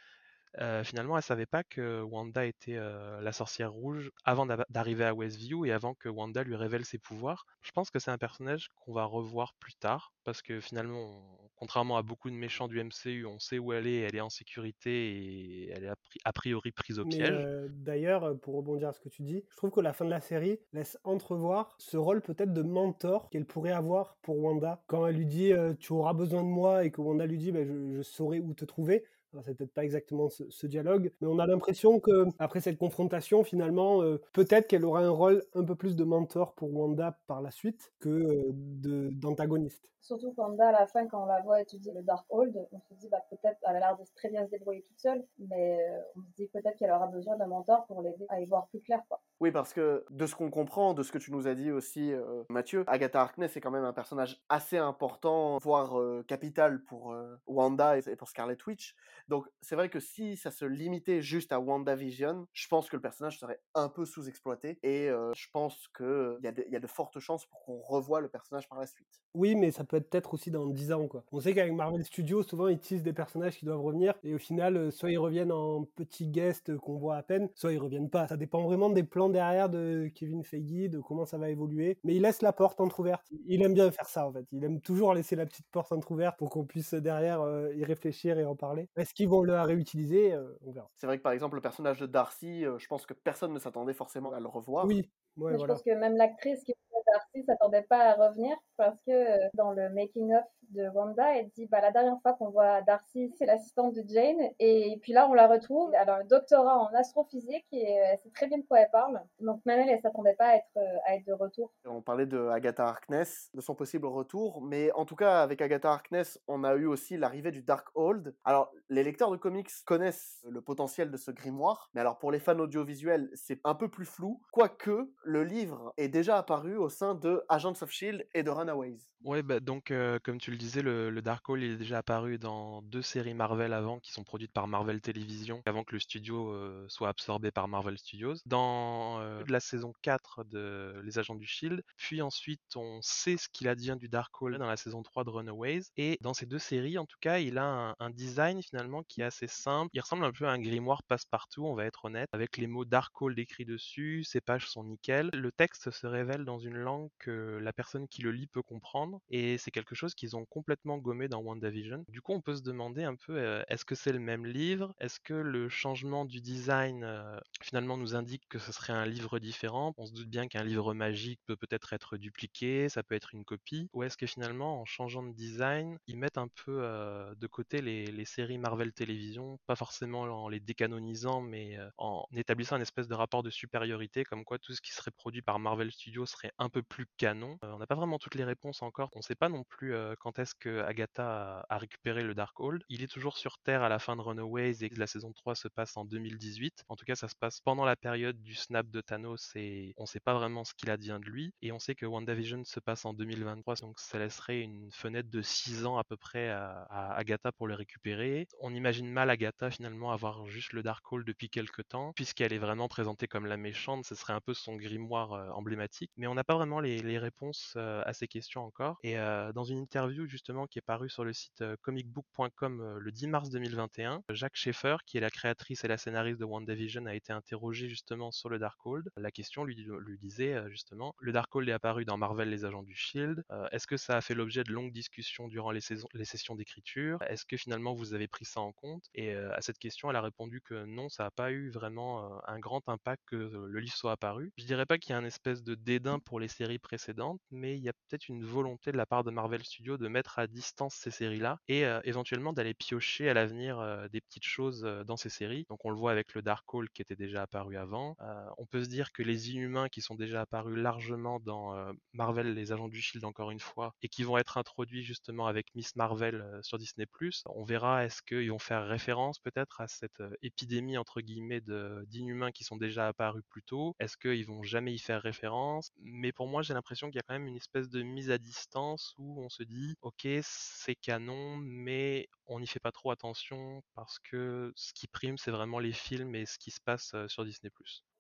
euh, finalement, elle savait pas que Wanda était euh, la sorcière rouge avant d'arriver à Westview et avant que Wanda lui révèle ses pouvoirs. Je pense que c'est un personnage qu'on va revoir plus tard parce que finalement, on- contrairement à beaucoup de méchants du MCU, on sait où elle est, elle est en sécurité et elle est a, pri- a priori prise au Mais piège. euh, d'ailleurs, pour rebondir à ce que tu dis, je trouve que la fin de la série laisse entrevoir ce rôle peut-être de mentor qu'elle pourrait avoir pour Wanda. Quand elle lui dit tu auras besoin de moi et que Wanda lui dit bah, je, je saurai où te trouver. C'est peut-être pas exactement ce, dialogue, mais on a l'impression que après cette confrontation, finalement, euh, peut-être qu'elle aura un rôle un peu plus de mentor pour Wanda par la suite que euh, d'antagoniste. Surtout quand à la fin, quand on la voit étudier le Darkhold, on se dit bah, peut-être elle a l'air de très bien se débrouiller toute seule, mais euh, on se dit peut-être qu'elle aura besoin d'un mentor pour l'aider à y voir plus clair. Quoi. Oui, parce que de ce qu'on comprend, de ce que tu nous as dit aussi, euh, Mathieu, Agatha Harkness est quand même un personnage assez important, voire euh, capital pour euh, Wanda et pour Scarlet Witch. Donc c'est vrai que si ça se limitait juste à WandaVision, je pense que le personnage serait un peu sous-exploité et je pense qu'il y, a de- fortes chances pour qu'on revoie le personnage par la suite. Oui, mais ça peut être peut-être aussi dans 10 ans, quoi. On sait qu'avec Marvel Studios, souvent, ils teasent des personnages qui doivent revenir, et au final, soit ils reviennent en petits guests qu'on voit à peine, soit ils reviennent pas. Ça dépend vraiment des plans derrière de Kevin Feige, de comment ça va évoluer. Mais il laisse la porte entrouverte. Il aime bien faire ça, en fait. Il aime toujours laisser la petite porte entrouverte pour qu'on puisse derrière euh, y réfléchir et en parler. Est-ce qu'ils vont le réutiliser Euh, On verra. C'est vrai que par exemple le personnage de Darcy, euh, je pense que personne ne s'attendait forcément à le revoir. Oui, ouais, Mais voilà. Je pense que même l'actrice qui Darcy s'attendait pas à revenir parce que euh, dans le making-of de Wanda, elle dit bah, la dernière fois qu'on voit Darcy, c'est l'assistante de Jane. Et puis là, on la retrouve. Elle a un doctorat en astrophysique et euh, elle sait très bien de quoi elle parle. Donc même elle, elle s'attendait pas à être, euh, à être de retour. On parlait de Agatha Harkness, de son possible retour, mais en tout cas avec Agatha Harkness, on a eu aussi l'arrivée du Darkhold. Alors les lecteurs de comics connaissent le potentiel de ce grimoire, mais alors pour les fans audiovisuels, c'est un peu plus flou, quoique le livre est déjà apparu au de Agents of Shield et de Runaways. Ouais, bah donc euh, comme tu le disais, le, le Darkhold est déjà apparu dans deux séries Marvel avant qui sont produites par Marvel Television, avant que le studio euh, soit absorbé par Marvel Studios. Dans euh, la saison 4 de Les Agents du Shield, puis ensuite on sait ce qu'il advient du Darkhold dans la saison 3 de Runaways. Et dans ces deux séries, en tout cas, il a un, un design finalement qui est assez simple. Il ressemble un peu à un grimoire passe-partout, on va être honnête, avec les mots Darkhold écrits dessus. Ses pages sont nickel. Le texte se révèle dans une langue que la personne qui le lit peut comprendre et c'est quelque chose qu'ils ont complètement gommé dans WandaVision. Du coup, on peut se demander un peu euh, est-ce que c'est le même livre? Est-ce que le changement du design euh, finalement nous indique que ce serait un livre différent? On se doute bien qu'un livre magique peut peut-être être dupliqué, ça peut être une copie. Ou est-ce que finalement, en changeant de design, ils mettent un peu euh, de côté les, les séries Marvel Télévision, pas forcément en les décanonisant, mais en établissant une espèce de rapport de supériorité, comme quoi tout ce qui serait produit par Marvel Studios serait un peu plus canon. On n'a pas vraiment toutes les réponses encore. On ne sait pas non plus quand est-ce que Agatha a, récupéré le Darkhold. Il est toujours sur Terre à la fin de Runaways et la saison 3 se passe en 2018. En tout cas, ça se passe pendant la période du snap de Thanos et on ne sait pas vraiment ce qu'il advient de lui. Et on sait que WandaVision se passe en 2023, donc ça laisserait une fenêtre de 6 ans à peu près à, Agatha pour le récupérer. On imagine mal Agatha finalement avoir juste le Darkhold depuis quelques temps, puisqu'elle est vraiment présentée comme la méchante, ce serait un peu son grimoire emblématique. Mais on n'a pas vraiment les, réponses à ces questions encore. Et dans une interview justement qui est parue sur le site comicbook.com le 10 mars 2021, Jacques Schaeffer, qui est la créatrice et la scénariste de WandaVision, a été interrogé justement sur le Darkhold. La question lui, disait justement, le Darkhold est apparu dans Marvel les agents du Shield. Euh, Est-ce que ça a fait l'objet de longues discussions durant les, sessions d'écriture? Est-ce que finalement vous avez pris ça en compte? Et à cette question, elle a répondu que non, ça n'a pas eu vraiment un grand impact que le livre soit apparu. Je dirais pas qu'il y a un espèce de dédain pour les séries précédentes, mais il y a peut-être une volonté de la part de Marvel Studios de mettre à distance ces séries-là et euh, éventuellement d'aller piocher à l'avenir euh, des petites choses euh, dans ces séries. Donc on le voit avec le Darkhold qui était déjà apparu avant. On peut se dire que les Inhumains qui sont déjà apparus largement dans Marvel, les agents du Shield encore une fois, et qui vont être introduits justement avec Miss Marvel sur Disney+. On verra est-ce qu'ils vont faire référence peut-être à cette épidémie entre guillemets d'inhumains qui sont déjà apparus plus tôt? Est-ce qu'ils vont jamais y faire référence? Mais pour moi, j'ai l'impression qu'il y a quand même une espèce de mise à distance où on se dit, ok, c'est canon, mais on n'y fait pas trop attention parce que ce qui prime, c'est vraiment les films et ce qui se passe sur Disney+.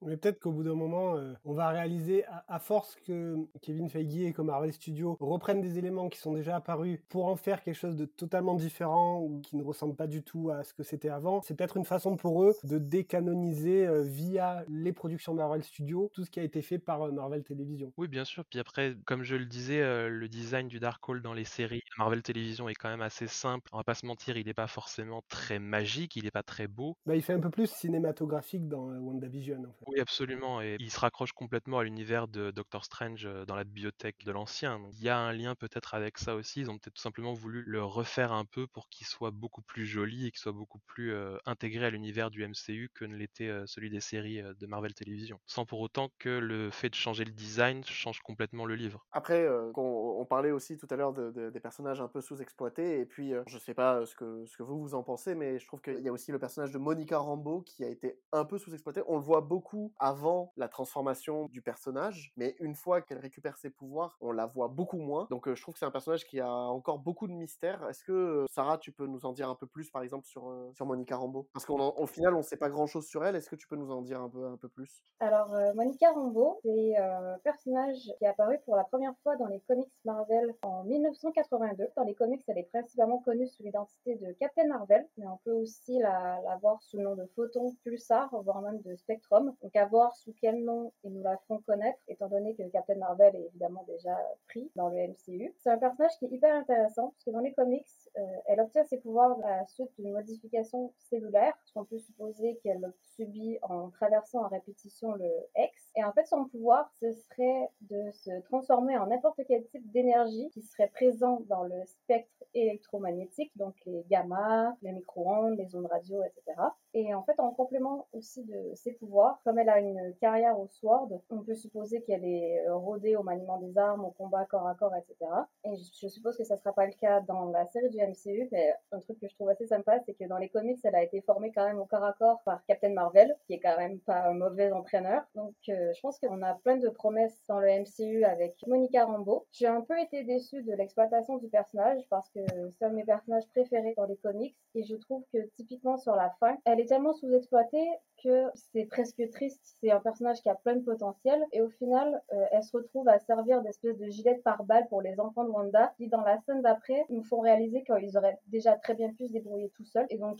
Mais peut-être qu'au bout d'un moment, euh, on va réaliser, à, à, force que Kevin Feige et que Marvel Studios reprennent des éléments qui sont déjà apparus pour en faire quelque chose de totalement différent ou qui ne ressemble pas du tout à ce que c'était avant, c'est peut-être une façon pour eux de décanoniser euh, via les productions Marvel Studios tout ce qui a été fait par euh, Marvel Television. Oui, bien sûr. Puis après, comme je le disais, le design du Darkhold dans les séries Marvel Television est quand même assez simple. On va pas se mentir, il n'est pas forcément très magique, il n'est pas très beau. Bah, il fait un peu plus cinématographique dans WandaVision. En fait. Oui, absolument. Et il se raccroche complètement à l'univers de Doctor Strange dans la bibliothèque de l'ancien. Il y a un lien peut-être avec ça aussi. Ils ont peut-être tout simplement voulu le refaire un peu pour qu'il soit beaucoup plus joli et qu'il soit beaucoup plus euh, intégré à l'univers du MCU que ne l'était euh, celui des séries euh, de Marvel Television. Sans pour autant que le fait de changer le design change complètement le livre. Après, on, on, parlait aussi tout à l'heure de, de, des personnages un peu sous-exploités. Et puis, je sais pas ce que, ce que vous vous en pensez, mais je trouve qu'il y a aussi le personnage de Monica Rambeau qui a été un peu sous-exploité. On le voit beaucoup avant la transformation du personnage, mais une fois qu'elle récupère ses pouvoirs, on la voit beaucoup moins. Donc euh, je trouve que c'est un personnage qui a encore beaucoup de mystère. Est-ce que euh, Sarah, tu peux nous en dire un peu plus, par exemple, sur, euh, sur Monica Rambeau? Parce qu'au final, on ne sait pas grand-chose sur elle. Est-ce que tu peux nous en dire un peu, un peu plus? Alors, Monica Rambeau, c'est un personnage qui est apparu pour la première fois dans les comics Marvel en 1982. Dans les comics, elle est principalement connue sous l'identité de Captain Marvel, mais on peut aussi la, voir sous le nom de Photon, Pulsar, voire même de Spectrum. Donc à voir sous quel nom ils nous la font connaître, étant donné que Captain Marvel est évidemment déjà pris dans le MCU. C'est un personnage qui est hyper intéressant, parce que dans les comics, euh, elle obtient ses pouvoirs à la suite d'une modification cellulaire, qu'on peut supposer qu'elle subit en traversant en répétition le X. Et en fait, son pouvoir, ce serait de se transformer en n'importe quel type d'énergie qui serait présent dans le spectre électromagnétique, donc les gamma, les micro-ondes, les ondes radio, etc. Et en fait, en complément aussi de ses pouvoirs, comme elle a une carrière au sword, on peut supposer qu'elle est rodée au maniement des armes, au combat corps à corps, etc. Et je suppose que ça sera pas le cas dans la série du MCU, mais un truc que je trouve assez sympa, c'est que dans les comics, elle a été formée quand même au corps à corps par Captain Marvel, qui est quand même pas un mauvais entraîneur. Donc, euh, je pense qu'on a plein de promesses dans le MCU avec Monica Rambeau. J'ai un peu été déçue de l'exploitation du personnage parce que c'est un de mes personnages préférés dans les comics et je trouve que typiquement sur la fin, elle est tellement sous-exploitée que c'est presque triste. C'est un personnage qui a plein de potentiel et au final, euh, elle se retrouve à servir d'espèce de gilet par balle pour les enfants de Wanda qui, dans la scène d'après, nous font réaliser qu'ils auraient déjà très bien pu se débrouiller tout seuls et donc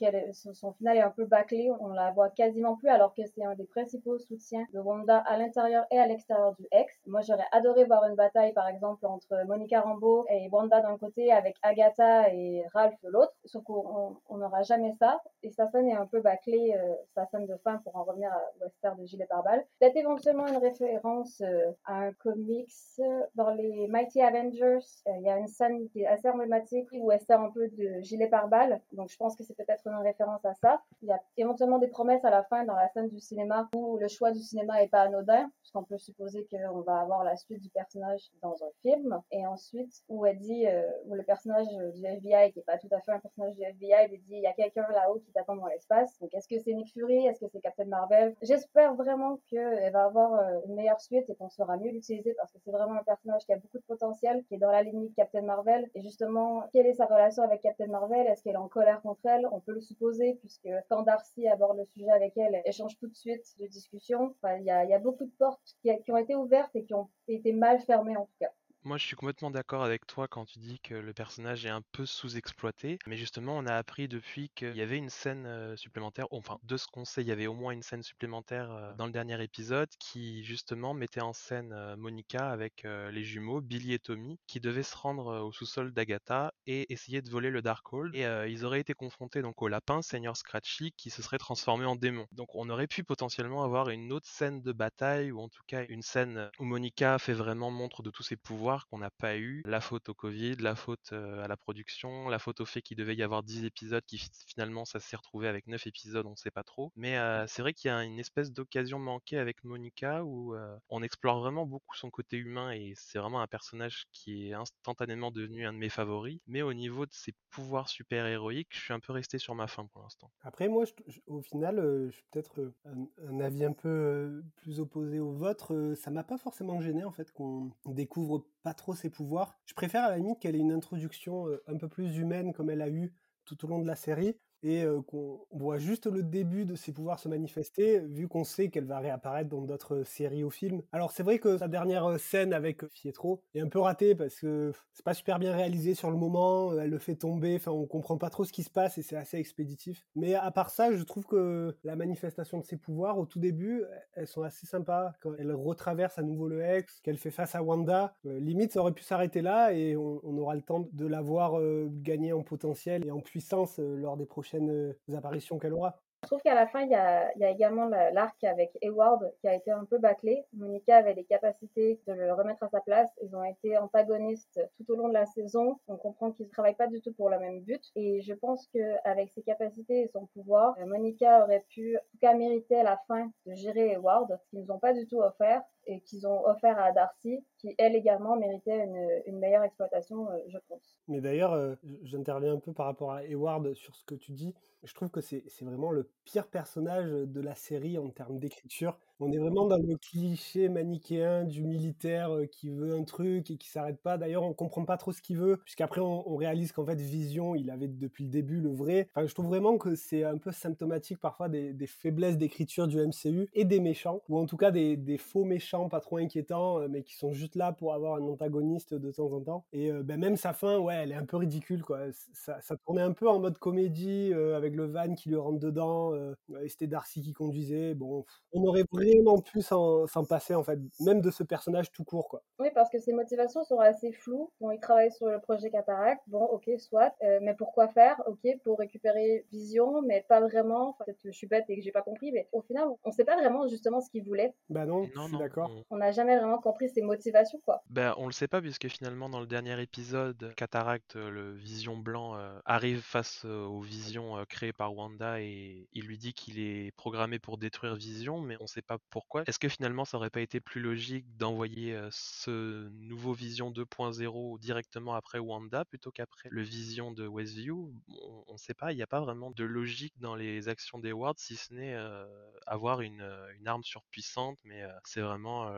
son final est un peu bâclé. On la voit quasiment plus alors que c'est un des principaux soutiens de Wanda à l'intérieur et à l'extérieur du ex. Moi, j'aurais adoré voir une bataille, par exemple, entre Monica Rambeau et Wanda d'un côté avec Agatha et Ralph de l'autre, sauf qu'on n'aura jamais ça et sa scène est un peu bâclée, euh, sa scène de fin pour en revenir à Western de Gilet pare-balles. Peut-être éventuellement une référence euh, à un comics dans les Mighty Avengers. Euh, il y a une scène qui est assez emblématique où elle sert un peu de gilet pare-balles. Donc je pense que c'est peut-être une référence à ça. Il y a éventuellement des promesses à la fin dans la scène du cinéma où le choix du cinéma est pas anodin, puisqu'on peut supposer qu'on va avoir la suite du personnage dans un film. Et ensuite où elle dit, euh, où le personnage du FBI, qui est pas tout à fait un personnage du FBI, lui dit il y a quelqu'un là-haut qui t'attend dans l'espace. Donc est-ce que c'est Nick Fury? Est-ce que c'est Captain Marvel J'espère vraiment qu'elle va avoir euh, une meilleure suite et qu'on saura mieux l'utiliser parce que c'est vraiment un personnage qui a beaucoup de potentiel, qui est dans la lignée de Captain Marvel. Et justement, quelle est sa relation avec Captain Marvel? Est-ce qu'elle est en colère contre elle? On peut le supposer puisque quand Darcy aborde le sujet avec elle, elle change tout de suite de discussion. Il enfin, y, a, y, a, beaucoup de portes qui ont été ouvertes et qui ont été mal fermées en tout cas. Moi, je suis complètement d'accord avec toi quand tu dis que le personnage est un peu sous-exploité. Mais justement, on a appris depuis qu'il y avait une scène euh, supplémentaire, enfin, de ce qu'on sait, il y avait au moins une scène supplémentaire euh, dans le dernier épisode qui, justement, mettait en scène euh, Monica avec les jumeaux, Billy et Tommy, qui devaient se rendre au sous-sol d'Agatha et essayer de voler le Darkhold. Et ils auraient été confrontés donc au lapin, Seigneur Scratchy, qui se serait transformé en démon. Donc, on aurait pu potentiellement avoir une autre scène de bataille, ou en tout cas une scène où Monica fait vraiment montre de tous ses pouvoirs qu'on n'a pas eu. La faute au Covid, la faute à la production, la faute au fait qu'il devait y avoir 10 épisodes qui finalement ça s'est retrouvé avec 9 épisodes, on ne sait pas trop. Mais euh, c'est vrai qu'il y a une espèce d'occasion manquée avec Monica où euh, on explore vraiment beaucoup son côté humain et c'est vraiment un personnage qui est instantanément devenu un de mes favoris. Mais au niveau de ses pouvoirs super héroïques, je suis un peu resté sur ma fin pour l'instant. Après moi, au final, euh, je suis peut-être un, un, avis un peu plus opposé au vôtre. ça m'a pas forcément gêné en fait qu'on découvre pas trop ses pouvoirs. Je préfère à la limite qu'elle ait une introduction un peu plus humaine comme elle a eu tout au long de la série et qu'on voit juste le début de ses pouvoirs se manifester, vu qu'on sait qu'elle va réapparaître dans d'autres séries ou films. Alors c'est vrai que sa dernière scène avec Pietro est un peu ratée parce que c'est pas super bien réalisé sur le moment, elle le fait tomber, enfin on comprend pas trop ce qui se passe et c'est assez expéditif. Mais à part ça, je trouve que la manifestation de ses pouvoirs au tout début, elles sont assez sympas. Quand elle retraverse à nouveau le Hex, qu'elle fait face à Wanda, limite ça aurait pu s'arrêter là et on, aura le temps de la voir gagner en potentiel et en puissance lors des prochaines apparitions qu'elle aura. Je trouve qu'à la fin, il y a, également l'arc avec Hayward qui a été un peu bâclé. Monica avait les capacités de le remettre à sa place. Ils ont été antagonistes tout au long de la saison. On comprend qu'ils ne travaillent pas du tout pour le même but. Et je pense qu'avec ses capacités et son pouvoir, Monica aurait pu, en tout cas, mériter à la fin de gérer Hayward, ce qu'ils nous ont pas du tout offert et qu'ils ont offert à Darcy, qui elle également méritait une, meilleure exploitation, je pense. Mais d'ailleurs, euh, j'interviens un peu par rapport à Hayward sur ce que tu dis. Je trouve que c'est vraiment le pire personnage de la série en termes d'écriture. On est vraiment dans le cliché manichéen du militaire qui veut un truc et qui s'arrête pas. D'ailleurs, on comprend pas trop ce qu'il veut, puisqu'après on, on réalise qu'en fait Vision, il avait depuis le début le vrai. Enfin, je trouve vraiment que c'est un peu symptomatique parfois des, faiblesses d'écriture du MCU et des méchants, ou en tout cas des, faux méchants pas trop inquiétants, mais qui sont juste là pour avoir un antagoniste de temps en temps. Et ben, même sa fin, ouais, elle est un peu ridicule, quoi. Ça, tournait un peu en mode comédie avec le van qui lui rentre dedans, et c'était Darcy qui conduisait. Bon, on aurait vraiment pu s'en passer en fait, même de ce personnage tout court quoi. Oui, parce que ses motivations sont assez floues. Bon, il travaille sur le projet Cataract, bon, ok, soit, euh, mais pourquoi faire? Ok, pour récupérer Vision, mais pas vraiment. Peut-être que je suis bête et que j'ai pas compris, mais au final, on sait pas vraiment justement ce qu'il voulait. Bah non, je suis d'accord. On n'a jamais vraiment compris ses motivations quoi. Bah on le sait pas puisque finalement dans le dernier épisode, Cataract, le Vision blanc euh, arrive face euh, aux visions créées par Wanda et il lui dit qu'il est programmé pour détruire Vision, mais on sait pas pourquoi? Est-ce que finalement ça aurait pas été plus logique d'envoyer ce nouveau Vision 2.0 directement après Wanda plutôt qu'après? Le Vision de Westview On ne sait pas, il n'y a pas vraiment de logique dans les actions d'Hayward si ce n'est avoir une, arme surpuissante, mais c'est vraiment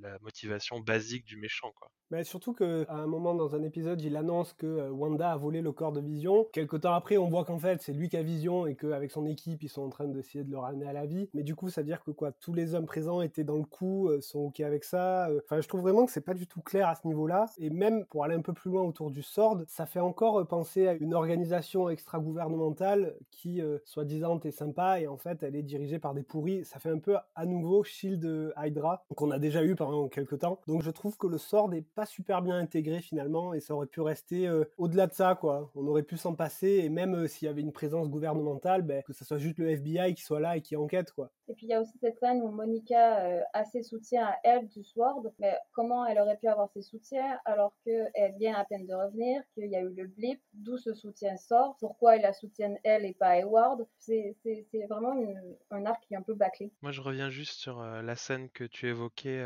la motivation basique du méchant quoi. Mais surtout qu'à un moment dans un épisode, il annonce que Wanda a volé le corps de Vision. Quelque temps après, on voit qu'en fait, c'est lui qui a Vision et qu'avec son équipe, ils sont en train d'essayer de le ramener à la vie. Mais du coup, ça veut dire que quoi, tous les hommes présents étaient dans le coup, sont ok avec ça. Enfin, je trouve vraiment que c'est pas du tout clair à ce niveau-là. Et même pour aller un peu plus loin autour du SWORD, ça fait encore penser à une organisation extra-gouvernementale qui, soi-disant, est sympa et en fait, elle est dirigée par des pourris. Ça fait un peu à nouveau Shield Hydra qu'on a déjà eu pendant quelques temps. Donc, je trouve que le SWORD est pas super bien intégré finalement et ça aurait pu rester euh, au-delà de ça quoi. On aurait pu s'en passer et même euh, s'il y avait une présence gouvernementale, ben, que ce soit juste le FBI qui soit là et qui enquête quoi. Et puis il y a aussi cette où Monica euh, a ses soutiens à elle du SWORD, mais comment elle aurait pu avoir ses soutiens alors qu'elle vient à peine de revenir, qu'il y a eu le blip, d'où ce soutien sort, pourquoi elle la soutienne elle et pas Hayward? C'est vraiment un arc qui est un peu bâclé. Moi je reviens juste sur la scène que tu évoquais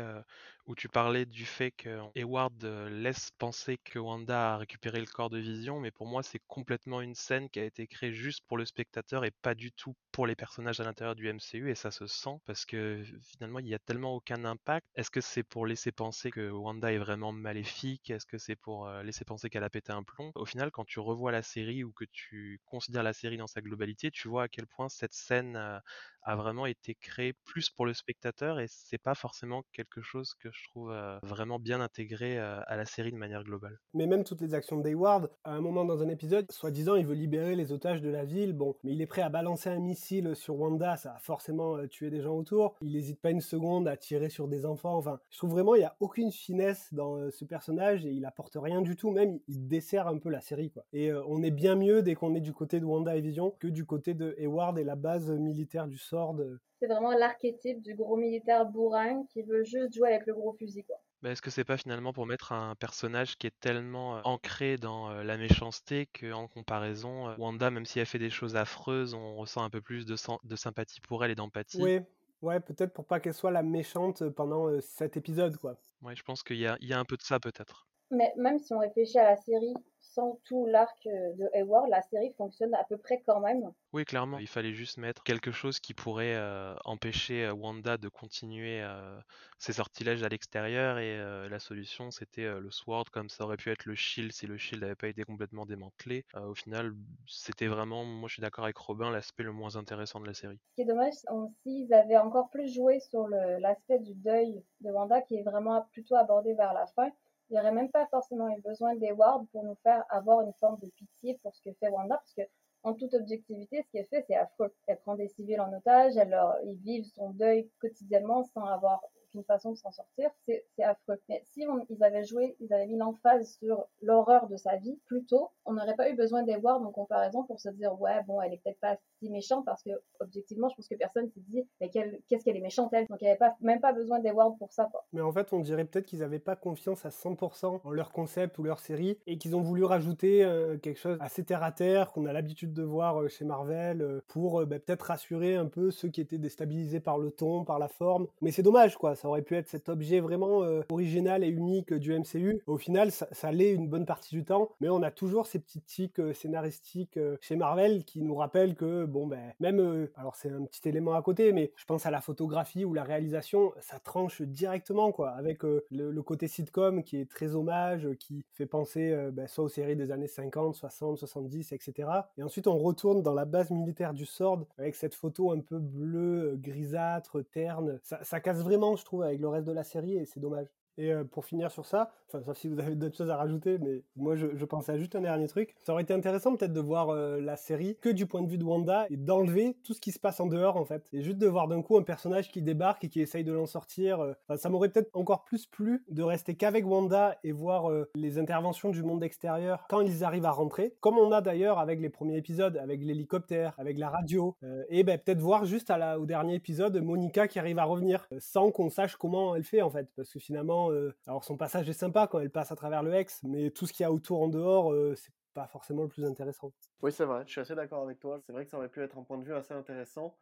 où tu parlais du fait que Hayward laisse penser que Wanda a récupéré le corps de Vision, mais pour moi c'est complètement une scène qui a été créée juste pour le spectateur et pas du tout pour les personnages à l'intérieur du MCU et ça se sent parce que finalement il y a tellement aucun impact. Est-ce que c'est pour laisser penser que Wanda est vraiment maléfique? Est-ce que c'est pour laisser penser qu'elle a pété un plomb? Au final, quand tu revois la série ou que tu considères la série dans sa globalité, tu vois à quel point cette scène a vraiment été créée plus pour le spectateur et c'est pas forcément quelque chose que je trouve euh, vraiment bien intégré euh, à la série de manière globale. Mais même toutes les actions d'Hayward, à un moment dans un épisode, soi-disant il veut libérer les otages de la ville, bon, mais il est prêt à balancer un missile sur Wanda, ça a forcément euh, tué des gens autour, il n'hésite pas une seconde à tirer sur des enfants, enfin, je trouve vraiment il n'y a aucune finesse dans ce personnage et il apporte rien du tout, même il dessert un peu la série, quoi. Et on est bien mieux dès qu'on est du côté de Wanda et Vision que du côté de et la base militaire du SWORD c'est vraiment l'archétype du gros militaire bourrin qui veut juste jouer avec le gros fusil, quoi. Mais est-ce que c'est pas finalement pour mettre un personnage qui est tellement ancré dans la méchanceté qu'en comparaison, Wanda, même si elle fait des choses affreuses, on ressent un peu plus de, de sympathie pour elle et d'empathie? Oui, ouais, peut-être pour pas qu'elle soit la méchante pendant cet épisode, quoi. Ouais, je pense qu'il y a, il y a un peu de ça peut-être. Mais même si on réfléchit à la série sans tout l'arc euh, de Hayward, la série fonctionne à peu près quand même. Oui, clairement, il fallait juste mettre quelque chose qui pourrait euh, empêcher euh, Wanda de continuer euh, ses sortilèges à l'extérieur et euh, la solution c'était le Sword comme ça aurait pu être le Shield si le Shield n'avait pas été complètement démantelé. Au final, c'était vraiment, moi je suis d'accord avec Robin, l'aspect le moins intéressant de la série. Ce qui est dommage aussi, ils avaient encore plus joué sur l'aspect du deuil de Wanda qui est vraiment plutôt abordé vers la fin. Il n'y aurait même pas forcément eu besoin d'Edward pour nous faire avoir une forme de pitié pour ce que fait Wanda, parce que en toute objectivité, ce qu'elle fait, c'est affreux. Elle prend des civils en otage, elle leur, ils vivent son deuil quotidiennement sans avoir aucune façon de s'en sortir. C'est affreux. Mais si on- ils avaient joué, ils avaient mis l'emphase sur l'horreur de sa vie plus tôt, on n'aurait pas eu besoin d'Edward en comparaison pour se dire ouais bon elle est peut-être pas si méchante parce que objectivement je pense que personne s'est dit mais qu'est-ce qu'elle est méchante elle donc il n'y avait pas même pas besoin d'Edward pour ça. Mais en fait, on dirait peut-être qu'ils n'avaient pas confiance à 100% en leur concept ou leur série et qu'ils ont voulu rajouter euh, quelque chose assez terre à terre qu'on a l'habitude de voir euh, chez Marvel euh, pour bah, peut-être rassurer un peu ceux qui étaient déstabilisés par le ton, par la forme. Mais c'est dommage, quoi. Aurait pu être cet objet vraiment euh, original et unique du MCU. Au final, ça, ça l'est une bonne partie du temps, mais on a toujours ces petites tics euh, scénaristiques euh, chez Marvel qui nous rappellent que, bon, ben, même, euh, alors c'est un petit élément à côté, mais je pense à la photographie ou la réalisation, ça tranche directement, quoi, avec euh, le, côté sitcom qui est très hommage, euh, qui fait penser euh, ben, soit aux séries des années 50, 60, 70, etc. Et ensuite, on retourne dans la base militaire du Sword avec cette photo un peu bleue, euh, grisâtre, terne. Ça, ça casse vraiment, je trouve, avec le reste de la série et c'est dommage. Et euh, pour finir sur ça, enfin, sauf si vous avez d'autres choses à rajouter, mais moi je, je pensais à juste un dernier truc. Ça aurait été intéressant peut-être de voir euh, la série que du point de vue de Wanda et d'enlever tout ce qui se passe en dehors en fait. Et juste de voir d'un coup un personnage qui débarque et qui essaye de l'en sortir. euh, ça m'aurait peut-être encore plus plu de rester qu'avec Wanda et voir les interventions du monde extérieur quand ils arrivent à rentrer. Comme on a d'ailleurs avec les premiers épisodes, avec l'hélicoptère, avec la radio. et ben, peut-être voir juste au dernier épisode Monica qui arrive à revenir sans qu'on sache comment elle fait en fait. Parce que finalement, euh, alors son passage est sympa quand elle passe à travers le Hex, mais tout ce qu'il y a autour en dehors, euh, c'est pas forcément le plus intéressant. Oui, c'est vrai, je suis assez d'accord avec toi. C'est vrai que ça aurait pu être un point de vue assez intéressant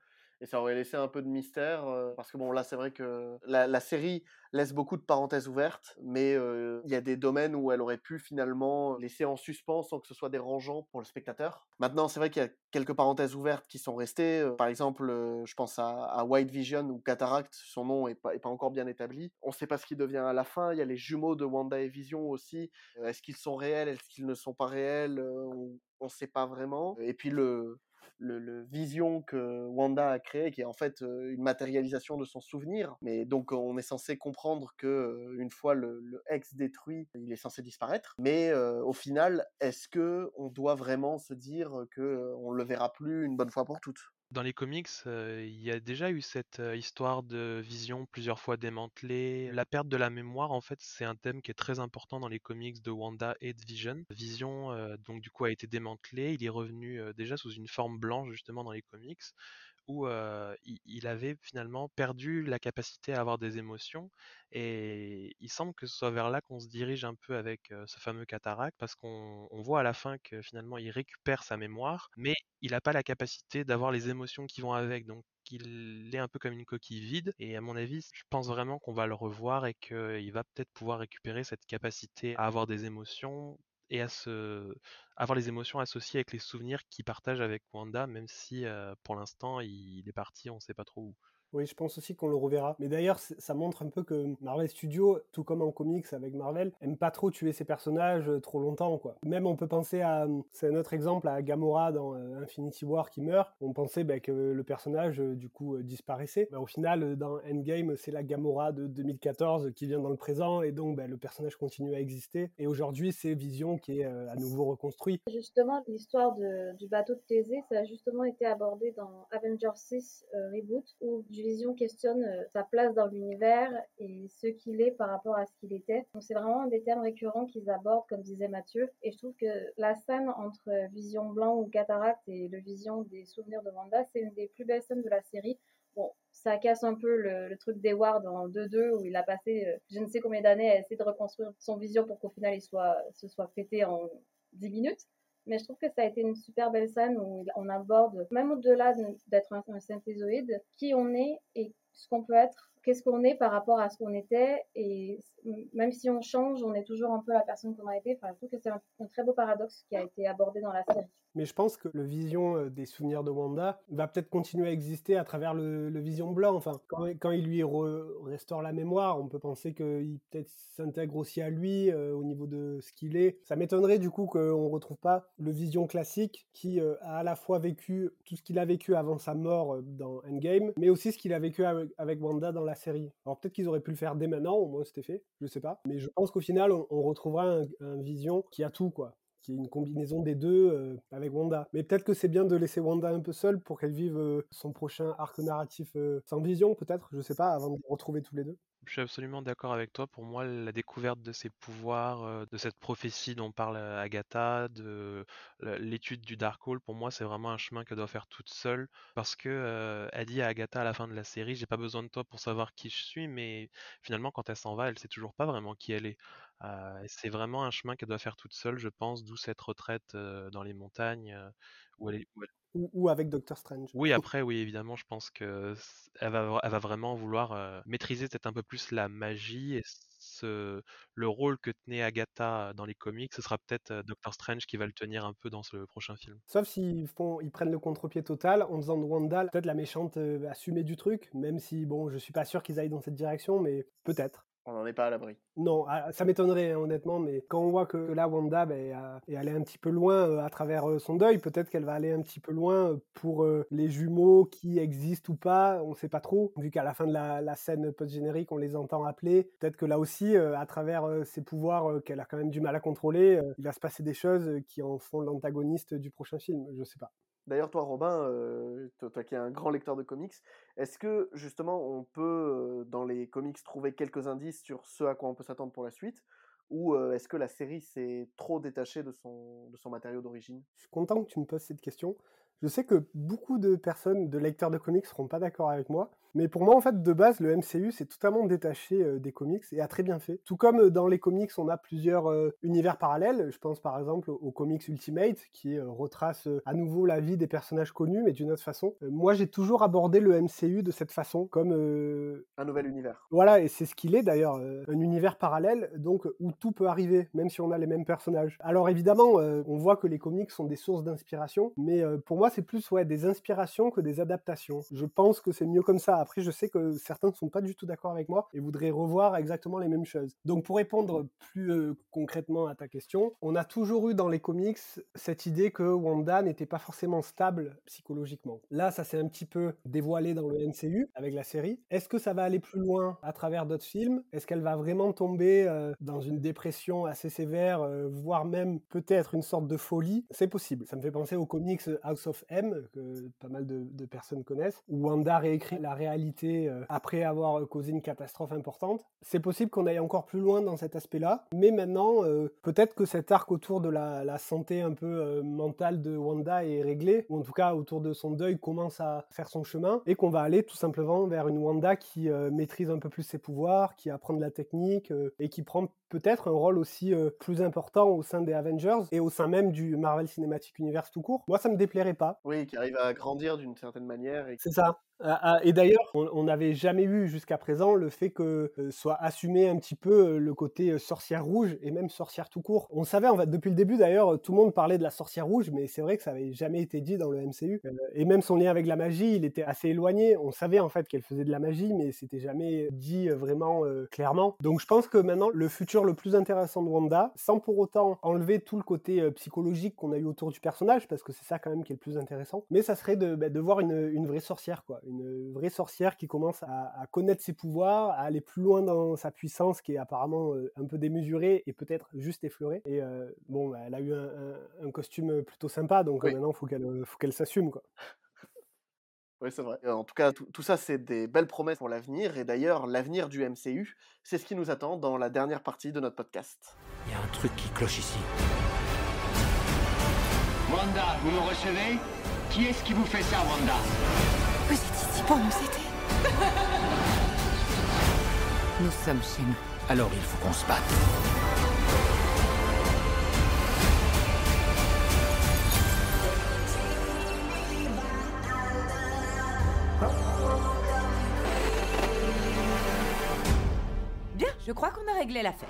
et ça aurait laissé un peu de mystère euh, parce que bon, là, c'est vrai que la, série laisse beaucoup de parenthèses ouvertes, mais euh, il y a des domaines où elle aurait pu finalement laisser en suspens sans que ce soit dérangeant pour le spectateur. Maintenant, c'est vrai qu'il y a quelques parenthèses ouvertes qui sont restées. Euh, Par exemple, je pense à, White Vision ou Cataract, son nom est pas, est pas encore bien établi. On ne sait pas ce qu'il devient à la fin. Il y a les jumeaux de Wanda et Vision aussi. Est-ce qu'ils sont réels Est-ce qu'ils ne sont pas réels On ne sait pas vraiment. Et puis le, le, vision que Wanda a créé, qui est en fait euh, une matérialisation de son souvenir. Mais donc on est censé comprendre que euh, une fois le, ex détruit, il est censé disparaître. Mais euh, au final, est-ce que on doit vraiment se dire que on le verra plus une bonne fois pour toutes? Dans les comics, euh, il y a déjà eu cette euh, histoire de vision plusieurs fois démantelée. La perte de la mémoire, en fait, c'est un thème qui est très important dans les comics de Wanda et de Vision. Vision, euh, donc du coup, a été démantelé. Il est revenu déjà sous une forme blanche, justement, dans les comics, où il, avait finalement perdu la capacité à avoir des émotions. Et il semble que ce soit vers là qu'on se dirige un peu avec ce fameux cataracte, parce qu'on on voit à la fin que finalement il récupère sa mémoire, mais il n'a pas la capacité d'avoir les émotions qui vont avec. Donc il est un peu comme une coquille vide. Et à mon avis, je pense vraiment qu'on va le revoir et qu'il va peut-être pouvoir récupérer cette capacité à avoir des émotions et à se avoir les émotions associées avec les souvenirs qu'il partage avec Wanda, même si euh, pour l'instant il est parti, on ne sait pas trop où. Oui, je pense aussi qu'on le reverra. Mais d'ailleurs, ça montre un peu que Marvel Studios, tout comme en comics avec Marvel, aime pas trop tuer ses personnages euh, trop longtemps, quoi. Même on peut penser à, euh, c'est un autre exemple, à Gamora dans euh, Infinity War qui meurt. On pensait bah, que le personnage, du coup, disparaissait. Bah, au final, dans Endgame, c'est la Gamora de 2014 qui vient dans le présent, et donc bah, le personnage continue à exister. Et aujourd'hui, c'est Vision qui est à nouveau reconstruit. Justement, l'histoire du bateau de Thésée, ça a justement été abordé dans Avengers 6 euh, Reboot, où Vision questionne euh, sa place dans l'univers et ce qu'il est par rapport à ce qu'il était. Donc c'est vraiment un des thèmes récurrents qu'ils abordent, comme disait Mathieu. Et je trouve que la scène entre Vision blanc ou cataracte et le Vision des souvenirs de Wanda, c'est une des plus belles scènes de la série. Bon, ça casse un peu le, truc d'Eward en 2-2 où il a passé euh, je ne sais combien d'années à essayer de reconstruire son vision pour qu'au final il soit, se soit pété en 10 minutes. Mais je trouve que ça a été une super belle scène où on aborde, même au-delà de- d'être un synthézoïde, qui on est et ce qu'on peut être qu'est-ce qu'on est par rapport à ce qu'on était. Et même si on change, on est toujours un peu la personne qu'on a été. Enfin, je trouve que c'est un, très beau paradoxe qui a été abordé dans la série. Mais je pense que le vision euh, des souvenirs de Wanda va peut-être continuer à exister à travers le, vision blanc. Enfin, quand, quand il lui re- restaure la mémoire, on peut penser qu'il peut-être s'intègre aussi à lui euh, au niveau de ce qu'il est. Ça m'étonnerait du coup qu'on retrouve pas le vision classique qui euh, a à la fois vécu tout ce qu'il a vécu avant sa mort dans Endgame, mais aussi ce qu'il a vécu avec, avec Wanda dans la série. Alors peut-être qu'ils auraient pu le faire dès maintenant, au moins c'était fait, je sais pas. Mais je pense qu'au final, on, retrouvera un vision qui a tout quoi qui est une combinaison des deux euh, avec Wanda. Mais peut-être que c'est bien de laisser Wanda un peu seule pour qu'elle vive euh, son prochain arc narratif euh, sans vision, peut-être, je sais pas, avant de retrouver tous les deux. Je suis absolument d'accord avec toi. Pour moi, la découverte de ses pouvoirs, de cette prophétie dont parle Agatha, de l'étude du Darkhold, pour moi, c'est vraiment un chemin qu'elle doit faire toute seule. Parce que elle dit à Agatha à la fin de la série, j'ai pas besoin de toi pour savoir qui je suis, mais finalement, quand elle s'en va, elle sait toujours pas vraiment qui elle est. Euh, c'est vraiment un chemin qu'elle doit faire toute seule, je pense, d'où cette retraite euh, dans les montagnes euh, où elle est, où elle- Ou, ou avec Doctor Strange. oui, après, oui, évidemment, je pense que c- elle va, vra- elle va vraiment vouloir maîtriser peut-être un peu plus la magie et ce, le rôle que tenait Agatha dans les comics, ce sera peut-être Doctor Strange qui va le tenir un peu dans ce prochain film. Sauf s'ils font, ils prennent le contre-pied total en faisant de Wanda peut-être la méchante assumée du truc, même si bon, je suis pas sûr qu'ils aillent dans cette direction, mais peut-être. On n'en est pas à l'abri. Non, ah, ça m'étonnerait hein, honnêtement, mais quand on voit que là Wanda ben, a- est allée un petit peu loin euh, à travers euh, son deuil, peut-être qu'elle va aller un petit peu loin euh, pour euh, les jumeaux qui existent ou pas, on ne sait pas trop, vu qu'à la fin de la, la scène post-générique, on les entend appeler. Peut-être que là aussi, euh, à travers euh, ses pouvoirs euh, qu'elle a quand même du mal à contrôler, euh, il va se passer des choses euh, qui en font l'antagoniste du prochain film, je sais pas. D'ailleurs, toi, Robin, euh, toi, qui es un grand lecteur de comics, est-ce que justement on peut, euh, dans les comics, trouver quelques indices sur ce à quoi on peut s'attendre pour la suite? Ou euh, est-ce que la série s'est trop détachée de son, de matériau d'origine? Je suis content que tu me poses cette question. Je sais que beaucoup de personnes, de lecteurs de comics, seront pas d'accord avec moi. Mais pour moi, en fait, de base, le MCU s'est totalement détaché euh, des comics et a très bien fait. Tout comme euh, dans les comics, on a plusieurs euh, univers parallèles. Je pense par exemple aux comics Ultimate, qui retrace à nouveau la vie des personnages connus, mais d'une autre façon. Moi, j'ai toujours abordé le MCU de cette façon, comme euh, Un nouvel univers. voilà, et c'est ce qu'il est d'ailleurs, un univers parallèle, donc où tout peut arriver, même si on a les mêmes personnages. Alors évidemment, euh, on voit que les comics sont des sources d'inspiration, mais euh, pour moi, c'est plus ouais, des inspirations que des adaptations. Je pense que c'est mieux comme ça. Après, je sais que certains ne sont pas du tout d'accord avec moi et voudraient revoir exactement les mêmes choses. Donc pour répondre plus euh, concrètement à ta question, on a toujours eu dans les comics cette idée que Wanda n'était pas forcément stable psychologiquement. Là, ça s'est un petit peu dévoilé dans le MCU avec la série. Est-ce que ça va aller plus loin à travers d'autres films? Est-ce qu'elle va vraiment tomber euh, dans une dépression assez sévère, euh, voire même peut-être une sorte de folie? C'est possible. Ça me fait penser aux comics House of M, que pas mal de, de personnes connaissent, où Wanda réécrit la réalité euh, après avoir causé une catastrophe importante. C'est possible qu'on aille encore plus loin dans cet aspect-là, mais maintenant, euh, peut-être que cet arc autour de la, la santé un peu euh, mentale de Wanda est réglé, ou en tout cas autour de son deuil commence à faire son chemin, et qu'on va aller tout simplement vers une Wanda qui euh, maîtrise un peu plus ses pouvoirs, qui apprend de la technique, euh, et qui prend peut-être un rôle aussi euh, plus important au sein des Avengers et au sein même du Marvel Cinematic Universe tout court. Moi, ça me déplairait pas. Oui, qui arrive à grandir d'une certaine manière. Et... C'est ça. Ah, ah, Et d'ailleurs, on n'avait jamais eu jusqu'à présent le fait que euh, soit assumé un petit peu euh, le côté euh, sorcière rouge et même sorcière tout court. On savait en fait depuis le début d'ailleurs, tout le monde parlait de la sorcière rouge, mais c'est vrai que ça avait jamais été dit dans le MCU. Et même son lien avec la magie, il était assez éloigné. On savait en fait qu'elle faisait de la magie, mais c'était jamais dit vraiment clairement. Donc je pense que maintenant le futur le plus intéressant de Wanda, sans pour autant enlever tout le côté psychologique qu'on a eu autour du personnage, parce que c'est ça quand même qui est le plus intéressant, mais ça serait de, bah, de voir une, vraie sorcière, quoi, vraie sorcière qui commence à, à connaître ses pouvoirs, à aller plus loin dans sa puissance, qui est apparemment euh, un peu démesurée et peut-être juste effleurée. Et euh, bon, bah, elle a eu un, un- un costume plutôt sympa, donc euh, Oui. maintenant faut qu'elle euh, faut qu'elle s'assume, quoi. Oui, c'est vrai. En tout cas, tout, ça, c'est des belles promesses pour l'avenir. Et d'ailleurs, l'avenir du MCU, c'est ce qui nous attend dans la dernière partie de notre podcast. Il y a un truc qui cloche ici. Wanda, vous me recevez? Qui est-ce qui vous fait ça, Wanda? Pour nous aider Nous sommes chez nous. Alors il faut qu'on se batte. crois qu'on a réglé l'affaire.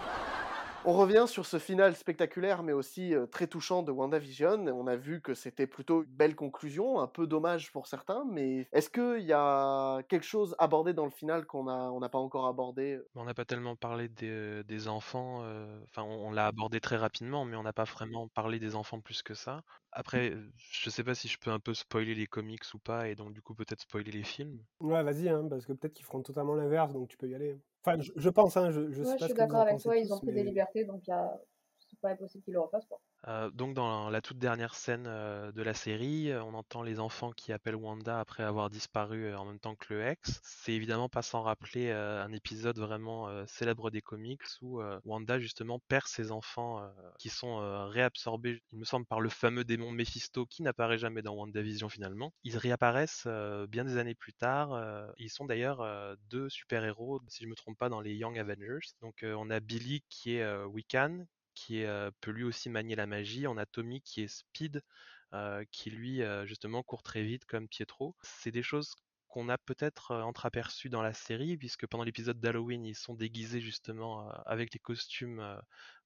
On revient sur ce final spectaculaire, mais aussi euh, très touchant de WandaVision. On a vu que c'était plutôt une belle conclusion, un peu dommage pour certains, mais est-ce qu'il y a quelque chose abordé dans le final qu'on n'a on n'a pas encore abordé On n'a pas tellement parlé des, des enfants, euh, enfin on, on l'a abordé très rapidement, mais on n'a pas vraiment parlé des enfants plus que ça. Après, euh, je sais pas si je peux un peu spoiler les comics ou pas, et donc du coup peut-être spoiler les films. Ouais, vas-y, hein, parce que peut-être qu'ils feront totalement l'inverse, donc tu peux y aller. Enfin, je, je pense, hein, je, je Ouais, sais je pas suis d'accord avec toi, ils ont pris des libertés, donc a- c'est pas impossible qu'ils le refassent. Quoi. Euh, donc dans la toute dernière scène euh, de la série, euh, on entend les enfants qui appellent Wanda après avoir disparu en même temps que le ex. C'est évidemment pas sans rappeler un épisode vraiment célèbre des comics où Wanda justement perd ses enfants qui sont réabsorbés, il me semble, par le fameux démon Mephisto qui n'apparaît jamais dans WandaVision finalement. Ils réapparaissent bien des années plus tard. ils sont d'ailleurs deux super-héros, si je me trompe pas, dans les Young Avengers. Donc on a Billy qui est Wiccan, qui peut lui aussi manier la magie. On a Tommy qui est Speed, qui lui justement court très vite comme Pietro. C'est des choses qu'on a peut-être entreaperçues dans la série, puisque pendant l'épisode d'Halloween, ils sont déguisés justement avec les costumes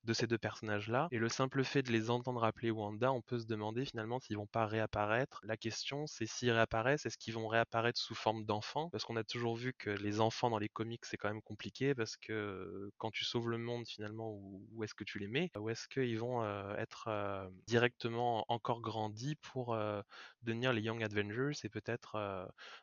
de ces deux personnages-là. Et le simple fait de les entendre appeler Wanda, on peut se demander finalement s'ils vont pas réapparaître. La question, c'est s'ils réapparaissent, est-ce qu'ils vont réapparaître sous forme d'enfants? Parce qu'on a toujours vu que les enfants dans les comics, c'est quand même compliqué, parce que euh, quand tu sauves le monde, finalement, où, est-ce que tu les mets? Où est-ce qu'ils vont euh, être euh, directement encore grandis pour devenir les Young Avengers Et peut-être,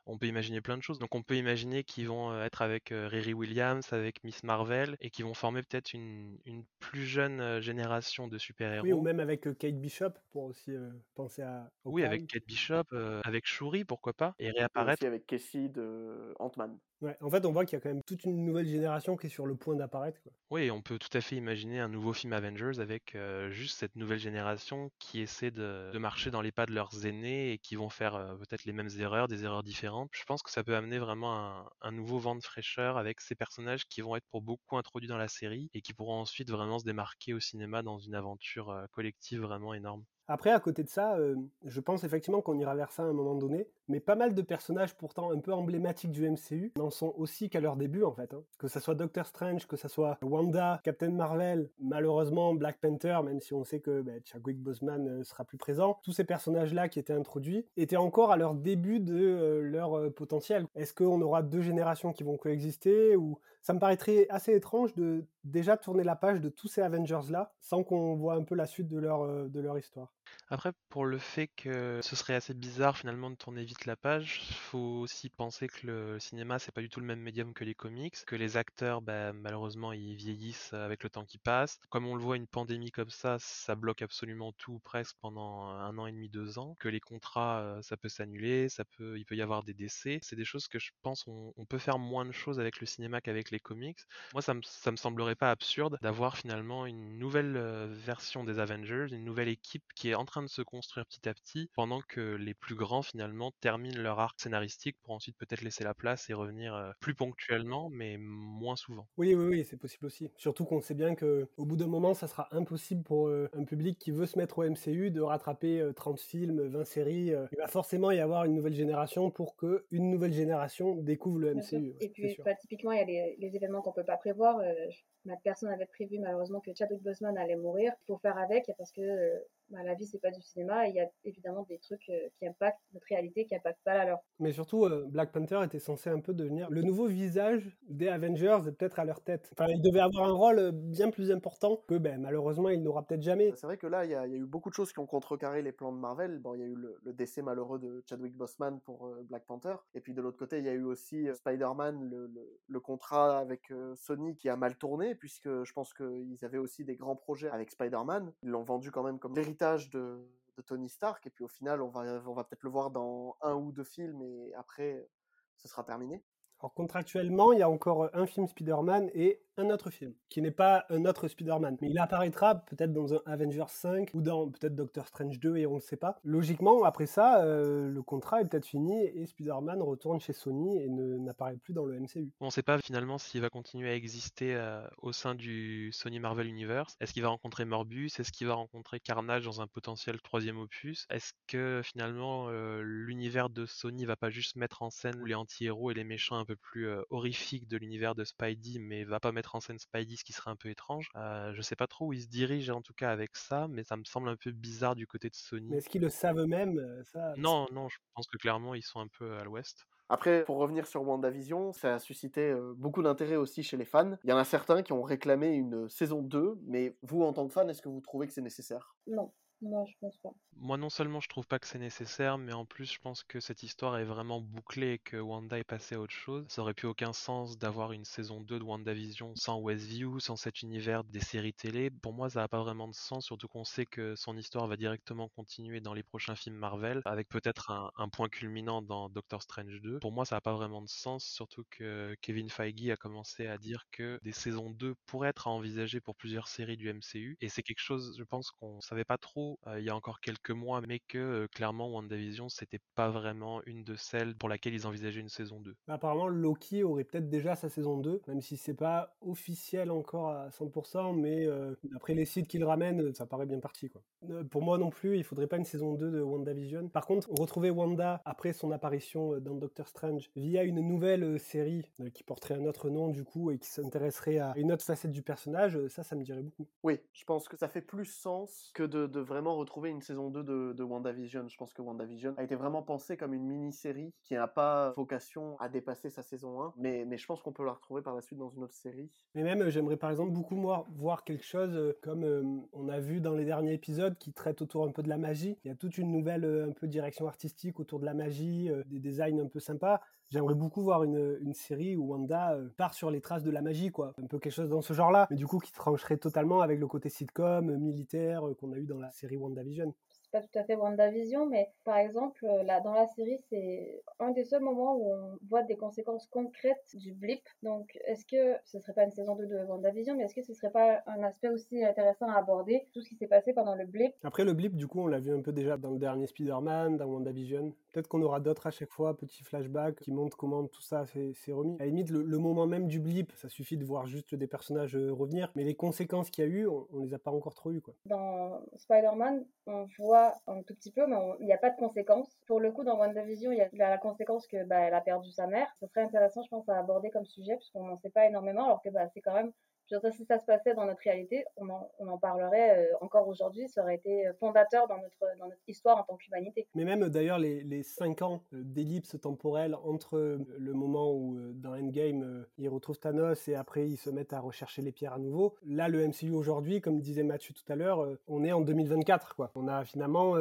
on peut imaginer plein de choses. Donc on peut imaginer qu'ils vont être avec Riri Williams, avec Miss Marvel, et qu'ils vont former peut-être une, une plus jeune génération de super-héros. Oui, ou même avec Kate Bishop pour aussi euh, penser à. Oui, avec Kate Bishop, euh, avec Shuri, pourquoi pas, et Et réapparaître. aussi avec Casey de Ant-Man. Ouais, en fait, on voit qu'il y a quand même toute une nouvelle génération qui est sur le point d'apparaître. quoi. Oui, on peut tout à fait imaginer un nouveau film Avengers avec euh, juste cette nouvelle génération qui essaie de, de marcher dans les pas de leurs aînés et qui vont faire euh, peut-être les mêmes erreurs, des erreurs différentes. Je pense que ça peut amener vraiment un, un nouveau vent de fraîcheur avec ces personnages qui vont être pour beaucoup introduits dans la série et qui pourront ensuite vraiment se démarquer au cinéma dans une aventure collective vraiment énorme. Après, à côté de ça, je pense effectivement qu'on ira vers ça à un moment donné, mais pas mal de personnages pourtant un peu emblématiques du MCU n'en sont aussi qu'à leur début en fait. hein. Que ça soit Doctor Strange, que ça soit Wanda, Captain Marvel, malheureusement Black Panther, même si on sait que bah, Chadwick Boseman sera plus présent, tous ces personnages-là qui étaient introduits étaient encore à leur début de leur potentiel. Est-ce qu'on aura deux générations qui vont coexister ou ça me paraîtrait assez étrange de déjà tourner la page de tous ces Avengers-là sans qu'on voit un peu la suite de leur, euh, de leur histoire. Après, pour le fait que ce serait assez bizarre finalement de tourner vite la page, faut aussi penser que le cinéma c'est pas du tout le même médium que les comics, que les acteurs, bah, malheureusement, ils vieillissent avec le temps qui passe. Comme on le voit, une pandémie comme ça, ça bloque absolument tout presque pendant un an et demi, deux ans. Que les contrats, euh, ça peut s'annuler, ça peut, il peut y avoir des décès. C'est des choses que je pense on, peut faire moins de choses avec le cinéma qu'avec les comics. Moi, ça me, ça me semblerait pas absurde d'avoir finalement une nouvelle euh, version des Avengers, une nouvelle équipe qui est en train de se construire petit à petit, pendant que les plus grands finalement terminent leur arc scénaristique pour ensuite peut-être laisser la place et revenir euh, plus ponctuellement, mais moins souvent. Oui, oui, oui, c'est possible aussi. Surtout qu'on sait bien que au bout d'un moment, ça sera impossible pour euh, un public qui veut se mettre au MCU de rattraper euh, 30 films, 20 séries. euh. Il va forcément y avoir une nouvelle génération pour que une nouvelle génération découvre le. MCU. Et puis, bah, typiquement, il y a les, les événements qu'on peut pas prévoir. Euh, je- ma personne avait prévu malheureusement que Chadwick Boseman allait mourir. Il faut faire avec parce que euh, bah, la vie c'est pas du cinéma. et Il y a évidemment des trucs euh, qui impactent notre réalité, qui impactent pas la leur. Mais surtout, euh, Black Panther était censé un peu devenir le nouveau visage des Avengers, et peut-être à leur tête. Enfin, il devait avoir un rôle bien plus important que, ben, malheureusement, il n'aura peut-être jamais. C'est vrai que là, il y, a il y a eu beaucoup de choses qui ont contrecarré les plans de Marvel. Bon, il y a eu le, le décès malheureux de Chadwick Boseman pour euh, Black Panther. Et puis de l'autre côté, il y a eu aussi euh, Spider-Man, le, le- le contrat avec euh, Sony qui a mal tourné, puisque je pense qu'ils avaient aussi des grands projets avec Spider-Man. Ils l'ont vendu quand même comme l'héritage de, de Tony Stark. Et puis au final, on va, on va peut-être le voir dans un ou deux films et après, ce sera terminé. Alors contractuellement, il y a encore euh, un film Spider-Man et un autre film, qui n'est pas un autre Spider-Man. Mais il apparaîtra peut-être dans un Avengers 5 ou dans peut-être Doctor Strange 2 et on ne sait pas. Logiquement, après ça, euh, le contrat est peut-être fini et Spider-Man retourne chez Sony et n'apparaît plus dans le MCU. On ne sait pas finalement s'il va continuer à exister euh, au sein du Sony Marvel Universe. Est-ce qu'il va rencontrer Morbus Est-ce qu'il va rencontrer Carnage dans un potentiel troisième opus? Est-ce que finalement l'univers de Sony va pas juste mettre en scène les anti-héros et les méchants un peu peu plus euh, horrifique de l'univers de Spidey, mais va pas mettre en scène Spidey, ce qui serait un peu étrange. Euh, je sais pas trop où ils se dirigent en tout cas avec ça, mais ça me semble un peu bizarre du côté de Sony. Mais est-ce qu'ils le savent eux-mêmes ça Non, non, je pense que clairement ils sont un peu à l'ouest. Après, pour revenir sur WandaVision, ça a suscité beaucoup d'intérêt aussi chez les fans. Il y en a certains qui ont réclamé une saison 2, mais vous, en tant que fan, est-ce que vous trouvez que c'est nécessaire? Non. Moi, je pense pas. Moi, non seulement je trouve pas que c'est nécessaire, mais en plus, je pense que cette histoire est vraiment bouclée et que Wanda est passée à autre chose. Ça aurait plus aucun sens d'avoir une saison 2 de WandaVision sans Westview, sans cet univers des séries télé. Pour moi, ça n'a pas vraiment de sens, surtout qu'on sait que son histoire va directement continuer dans les prochains films Marvel, avec peut-être un, un point culminant dans Doctor Strange 2. Pour moi, ça n'a pas vraiment de sens, surtout que Kevin Feige a commencé à dire que des saisons 2 pourraient être à envisager pour plusieurs séries du MCU. Et c'est quelque chose, je pense, qu'on savait pas trop euh, il y a encore quelques mois, mais que euh, clairement WandaVision c'était pas vraiment une de celles pour laquelle ils envisageaient une saison 2. Apparemment, Loki aurait peut-être déjà sa saison 2, même si c'est pas officiel encore à 100%, mais euh, après les sites qu'il ramène, ça paraît bien parti. Quoi. Euh, pour moi non plus, il faudrait pas une saison 2 de WandaVision. Par contre, retrouver Wanda après son apparition dans Doctor Strange via une nouvelle série qui porterait un autre nom du coup et qui s'intéresserait à une autre facette du personnage, ça, ça me dirait beaucoup. Oui, je pense que ça fait plus sens que de, de vraiment retrouver une saison 2 de, de, WandaVision. Je pense que WandaVision a été vraiment pensé comme une mini-série qui n'a pas vocation à dépasser sa saison 1, mais, mais je pense qu'on peut la retrouver par la suite dans une autre série. Mais même, j'aimerais par exemple beaucoup moi, voir quelque chose comme euh, on a vu dans les derniers épisodes qui traite autour un peu de la magie. Il y a toute une nouvelle euh, un peu direction artistique autour de la magie, euh, des designs un peu sympas. J'aimerais beaucoup voir une, série où Wanda part sur les traces de la magie, quoi. Un peu quelque chose dans ce genre-là, mais du coup qui trancherait totalement avec le côté sitcom, militaire qu'on a eu dans la série WandaVision pas tout à fait WandaVision, mais par exemple, là, dans la série, c'est un des seuls moments où on voit des conséquences concrètes du blip. Donc, est-ce que ce serait pas une saison 2 de WandaVision, mais est-ce que ce serait pas un aspect aussi intéressant à aborder, tout ce qui s'est passé pendant le blip? Après, le blip, du coup, on l'a vu un peu déjà dans le dernier Spider-Man, dans WandaVision. Peut-être qu'on aura d'autres à chaque fois, petits flashbacks qui montrent comment tout ça s'est remis. À la limite, le, le, moment même du blip, ça suffit de voir juste des personnages revenir, mais les conséquences qu'il y a eu, on, on, les a pas encore trop eues. Quoi. Dans Spider-Man, on voit un tout petit peu, mais il n'y a pas de conséquences. Pour le coup, dans WandaVision, il y a la conséquence que bah, a perdu sa mère. Ce serait intéressant, je pense, à aborder comme sujet, puisqu'on n'en sait pas énormément, alors que bah, c'est quand même je veux dire, si ça se passait dans notre réalité, on en, parlerait euh, encore aujourd'hui, ça aurait été fondateur dans notre, dans notre histoire en tant qu'humanité. Mais même d'ailleurs, les, les cinq ans d'ellipse temporelle entre le moment où euh, dans Endgame, euh, ils retrouvent Thanos et après ils se mettent à rechercher les pierres à nouveau. Là, le MCU aujourd'hui, comme disait Mathieu tout à l'heure, on est en 2024. Quoi. On a finalement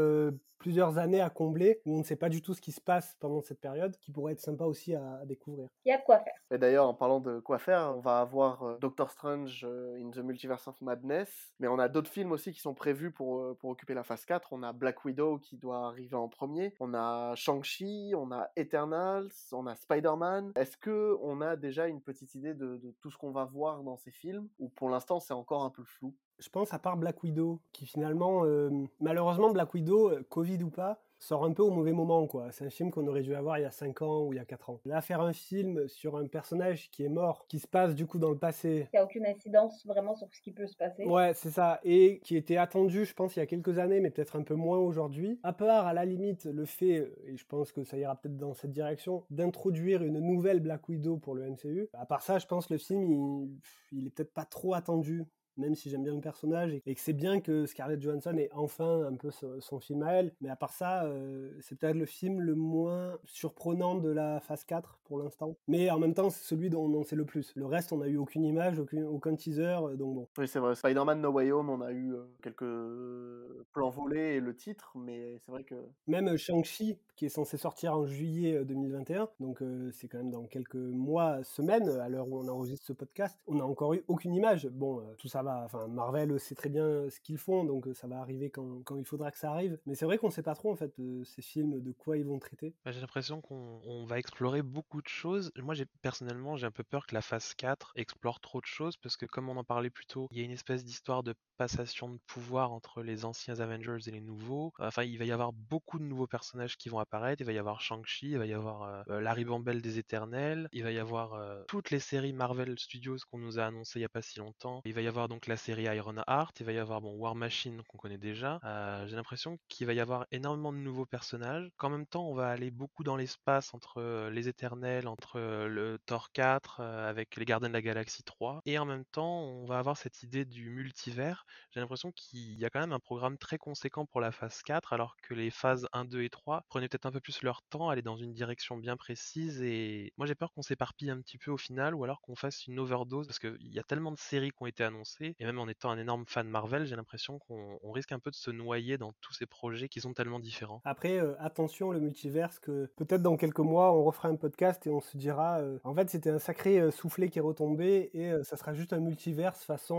plusieurs années à combler où on ne sait pas du tout ce qui se passe pendant cette période, qui pourrait être sympa aussi à, à découvrir. Il y a de quoi faire. Et d'ailleurs, en parlant de quoi faire, on va avoir Doctor Strange in the Multiverse of Madness, mais on a d'autres films aussi qui sont prévus pour, pour occuper la phase 4. On a Black Widow qui doit arriver en premier, on a Shang-Chi, on a Eternals, on a Spider-Man. Est-ce que on a déjà une petite idée de, de tout ce qu'on va voir dans ces films, ou pour l'instant c'est encore un peu flou? Je pense à part Black Widow, qui finalement, euh, malheureusement, Black Widow, Covid ou pas, sort un peu au mauvais moment, quoi. C'est un film qu'on aurait dû avoir il y a 5 ans ou il y a 4 ans. Là, faire un film sur un personnage qui est mort, qui se passe du coup dans le passé. Il n'y a aucune incidence vraiment sur ce qui peut se passer. Ouais, c'est ça. Et qui était attendu, je pense, il y a quelques années, mais peut-être un peu moins aujourd'hui. À part, à la limite, le fait, et je pense que ça ira peut-être dans cette direction, d'introduire une nouvelle Black Widow pour le MCU. À part ça, je pense que le film, il, il est peut-être pas trop attendu même si j'aime bien le personnage, et que c'est bien que Scarlett Johansson ait enfin un peu son film à elle. Mais à part ça, euh, c'est peut-être le film le moins surprenant de la phase 4 pour l'instant. Mais en même temps, c'est celui dont on en sait le plus. Le reste, on n'a eu aucune image, aucun, aucun teaser, donc bon. Oui, c'est vrai. Spider-Man No Way Home, on a eu euh, quelques plans volés et le titre, mais c'est vrai que... Même Shang-Chi, qui est censé sortir en juillet 2021, donc euh, c'est quand même dans quelques mois, semaines, à l'heure où on enregistre ce podcast, on n'a encore eu aucune image. Bon, euh, tout ça enfin Marvel sait très bien ce qu'ils font, donc euh, ça va arriver quand, il faudra que ça arrive. Mais c'est vrai qu'on sait pas trop en fait ces films, de quoi ils vont traiter. Bah, j'ai l'impression qu'on va explorer beaucoup de choses. Moi, personnellement, j'ai un peu peur que la phase 4 explore trop de choses, parce que comme on en parlait plus tôt, il y a une espèce d'histoire de passation de pouvoir entre les anciens Avengers et les nouveaux. Enfin, il va y avoir beaucoup de nouveaux personnages qui vont apparaître. Il va y avoir Shang-Chi, il va y avoir euh, la ribambelle des Éternels, il va y avoir euh, toutes les séries Marvel Studios qu'on nous a annoncées il y a pas si longtemps. Il va y avoir donc la série Iron Heart, il va y avoir bon War Machine qu'on connaît déjà. Euh, J'ai l'impression qu'il va y avoir énormément de nouveaux personnages. Qu'en même temps, on va aller beaucoup dans l'espace entre euh, les Éternels, entre euh, le Thor 4, euh, avec les Gardiens de la Galaxie 3, et en même temps, on va avoir cette idée du multivers. J'ai l'impression qu'il y a quand même un programme très conséquent pour la phase 4, alors que les phases 1, 2 et 3 prenaient peut-être un peu plus leur temps, aller dans une direction bien précise. Et moi, j'ai peur qu'on s'éparpille un petit peu au final, ou alors qu'on fasse une overdose, parce qu'il y a tellement de séries qui ont été annoncées, et même en étant un énorme fan Marvel, j'ai l'impression qu'on on risque un peu de se noyer dans tous ces projets qui sont tellement différents. Après, euh, attention, le multiverse, que peut-être dans quelques mois, on refera un podcast et on se dira, euh, en fait, c'était un sacré euh, soufflet qui est retombé et ça sera juste un multiverse façon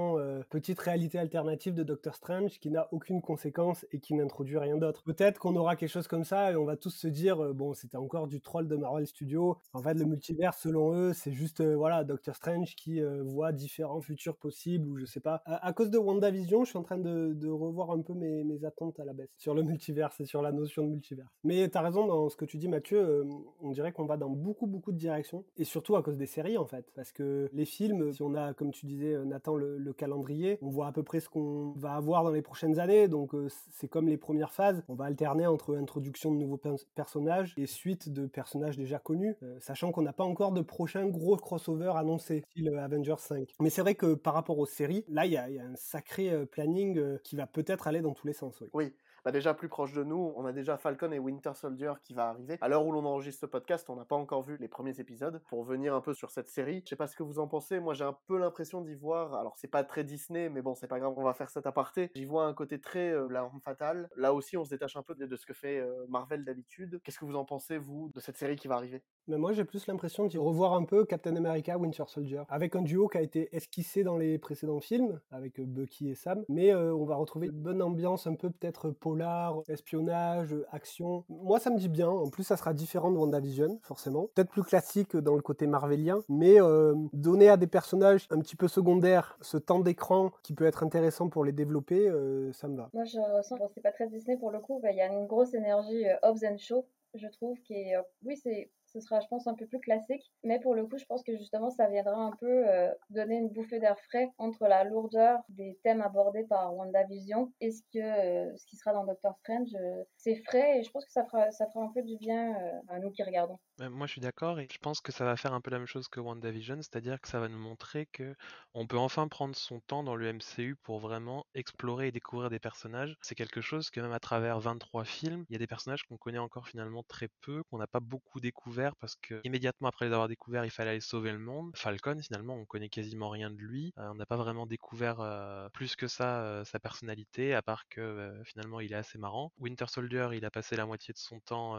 petite réalité alternative de Doctor Strange qui n'a aucune conséquence et qui n'introduit rien d'autre. Peut-être qu'on aura quelque chose comme ça et on va tous se dire, bon, c'était encore du troll de Marvel Studios. En fait, le multiverse, selon eux, c'est juste, voilà, Doctor Strange qui voit différents futurs possibles ou je sais pas. À, cause de WandaVision, je suis en train de, revoir un peu mes, attentes à la baisse sur le multiverse et sur la notion de multiverse. Mais t'as raison dans ce que tu dis, Mathieu. euh, on dirait qu'on va dans beaucoup, beaucoup de directions. Et surtout à cause des séries, en fait. Parce que les films, si on a, comme tu disais, euh, Nathan, le, le calendrier, on voit à peu près ce qu'on va avoir dans les prochaines années. Donc euh, c'est comme les premières phases. On va alterner entre introduction de nouveaux pers- personnages et suite de personnages déjà connus, sachant qu'on n'a pas encore de prochain gros crossover annoncé, style Avengers 5. Mais c'est vrai que par rapport aux séries, là, il y a, un sacré euh, planning euh, qui va peut-être aller dans tous les sens. Oui. Bah déjà plus proche de nous, on a déjà Falcon et Winter Soldier qui va arriver. À l'heure où l'on enregistre ce podcast, on n'a pas encore vu les premiers épisodes. Pour venir un peu sur cette série, je sais pas ce que vous en pensez. Moi, j'ai un peu l'impression d'y voir. Alors, c'est pas très Disney, mais bon, c'est pas grave. On va faire cet aparté. J'y vois un côté très euh, l'arme fatale. Là aussi, on se détache un peu de, ce que fait euh, Marvel d'habitude. Qu'est-ce que vous en pensez vous de cette série qui va arriver? Mais moi, j'ai plus l'impression d'y revoir un peu Captain America, Winter Soldier, avec un duo qui a été esquissé dans les précédents films, avec euh, Bucky et Sam. Mais euh, on va retrouver une bonne ambiance, un peu peut-être polar, espionnage, action. Moi, ça me dit bien. En plus, ça sera différent de WandaVision, forcément. Peut-être plus classique dans le côté marvelien, mais euh, donner à des personnages un petit peu secondaires ce temps d'écran qui peut être intéressant pour les développer, euh, ça me va. Moi, je ressens, c'est pas très Disney pour le coup, il y a une grosse énergie euh, Hobbs and Shaw, je trouve, qui est, oui, c'est, ce sera, je pense, un peu plus classique, mais pour le coup, je pense que justement, ça viendra un peu euh, donner une bouffée d'air frais entre la lourdeur des thèmes abordés par WandaVision et ce euh, qui sera dans Doctor Strange. euh, c'est frais et je pense que ça fera, ça fera un peu du bien à nous qui regardons. Ouais, Moi, je suis d'accord et je pense que ça va faire un peu la même chose que WandaVision, c'est-à-dire que ça va nous montrer que on peut enfin prendre son temps dans le MCU pour vraiment explorer et découvrir des personnages. C'est quelque chose que même à travers 23 films, il y a des personnages qu'on connaît encore finalement très peu, qu'on n'a pas beaucoup découvert parce que immédiatement après les avoir découverts, il fallait aller sauver le monde. Falcon, finalement, on connaît quasiment rien de lui. Euh, on n'a pas vraiment découvert euh, plus que ça euh, sa personnalité, à part que finalement il est assez marrant. Winter Soldier, il a passé la moitié de son temps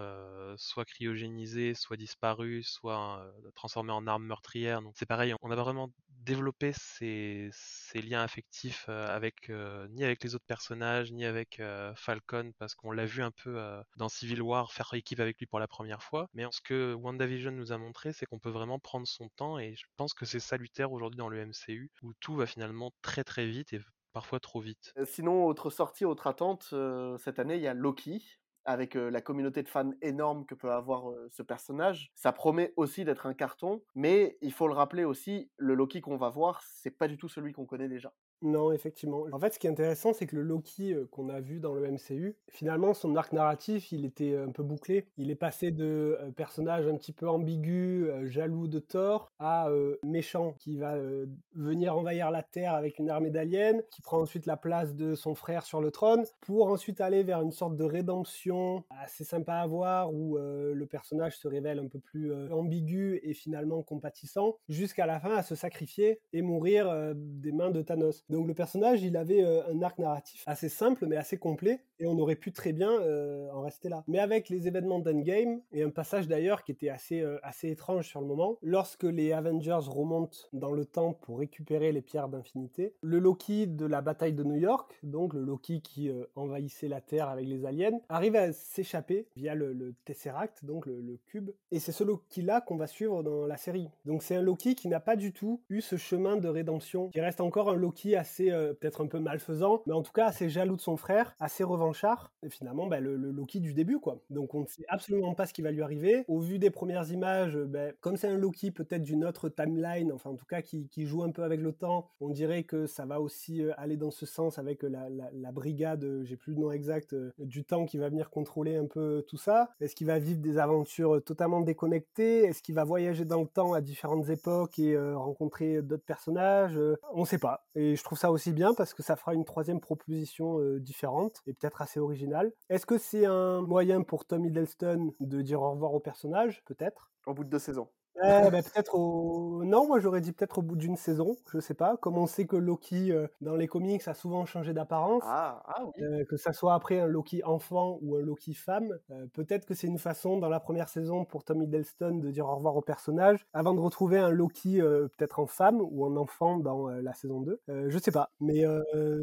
soit cryogénisé, soit disparu, soit euh, transformé en arme meurtrière. C'est pareil, on n'a vraiment développé ces, liens affectifs euh, avec euh, ni avec les autres personnages, ni avec Falcon, parce qu'on l'a vu un peu dans Civil War faire équipe avec lui pour la première fois. Mais ce que WandaVision nous a montré, c'est qu'on peut vraiment prendre son temps, et je pense que c'est salutaire aujourd'hui dans le MCU, où tout va finalement très très vite et parfois trop vite. Sinon, autre sortie, autre attente, cette année, il y a Loki, avec la communauté de fans énorme que peut avoir ce personnage. Ça promet aussi d'être un carton, mais il faut le rappeler aussi, le Loki qu'on va voir, c'est pas du tout celui qu'on connaît déjà. Non, effectivement. En fait, ce qui est intéressant, c'est que le Loki euh, qu'on a vu dans le MCU, finalement, son arc narratif, il était un peu bouclé. Il est passé de euh, personnage un petit peu ambigu, euh, jaloux de Thor, à euh, méchant qui va euh, venir envahir la Terre avec une armée d'aliens, qui prend ensuite la place de son frère sur le trône, pour ensuite aller vers une sorte de rédemption assez sympa à voir, où euh, le personnage se révèle un peu plus euh, ambigu et finalement compatissant, jusqu'à la fin à se sacrifier et mourir euh, des mains de Thanos. Donc le personnage, il avait euh, un arc narratif assez simple mais assez complet et on aurait pu très bien euh, en rester là. Mais avec les événements d'Endgame et un passage d'ailleurs qui était assez euh, assez étrange sur le moment, lorsque les Avengers remontent dans le temps pour récupérer les pierres d'infinité, le Loki de la bataille de New York, donc le Loki qui envahissait la Terre avec les aliens, arrive à s'échapper via le, Tesseract, donc le, le cube, et c'est ce Loki-là qu'on va suivre dans la série. Donc c'est un Loki qui n'a pas du tout eu ce chemin de rédemption, qui reste encore un Loki Assez, euh, peut-être un peu malfaisant, mais en tout cas assez jaloux de son frère, assez revanchard. Et finalement, bah, le, Loki du début, quoi. Donc on ne sait absolument pas ce qui va lui arriver. Au vu des premières images, euh, ben, comme c'est un Loki peut-être d'une autre timeline, enfin en tout cas qui, joue un peu avec le temps, on dirait que ça va aussi euh, aller dans ce sens avec la, brigade, j'ai plus le nom exact, du temps qui va venir contrôler un peu tout ça. Est-ce qu'il va vivre des aventures totalement déconnectées? Est-ce qu'il va voyager dans le temps à différentes époques et rencontrer d'autres personnages? On ne sait pas. Et je trouve ça aussi bien parce que ça fera une troisième proposition euh, différente et peut-être assez originale. Est-ce que c'est un moyen pour Tom Hiddleston de dire au revoir au personnage? Peut-être. Au bout de deux saisons. Euh, bah, peut-être au. Non, moi j'aurais dit peut-être au bout d'une saison, je sais pas. Comme on sait que Loki euh, dans les comics a souvent changé d'apparence, Ah, ah oui. euh, que ça soit après un Loki enfant ou un Loki femme, euh, peut-être que c'est une façon dans la première saison pour Tom Hiddleston de dire au revoir au personnage avant de retrouver un Loki peut-être en femme ou en enfant dans la saison 2. Euh, je sais pas, mais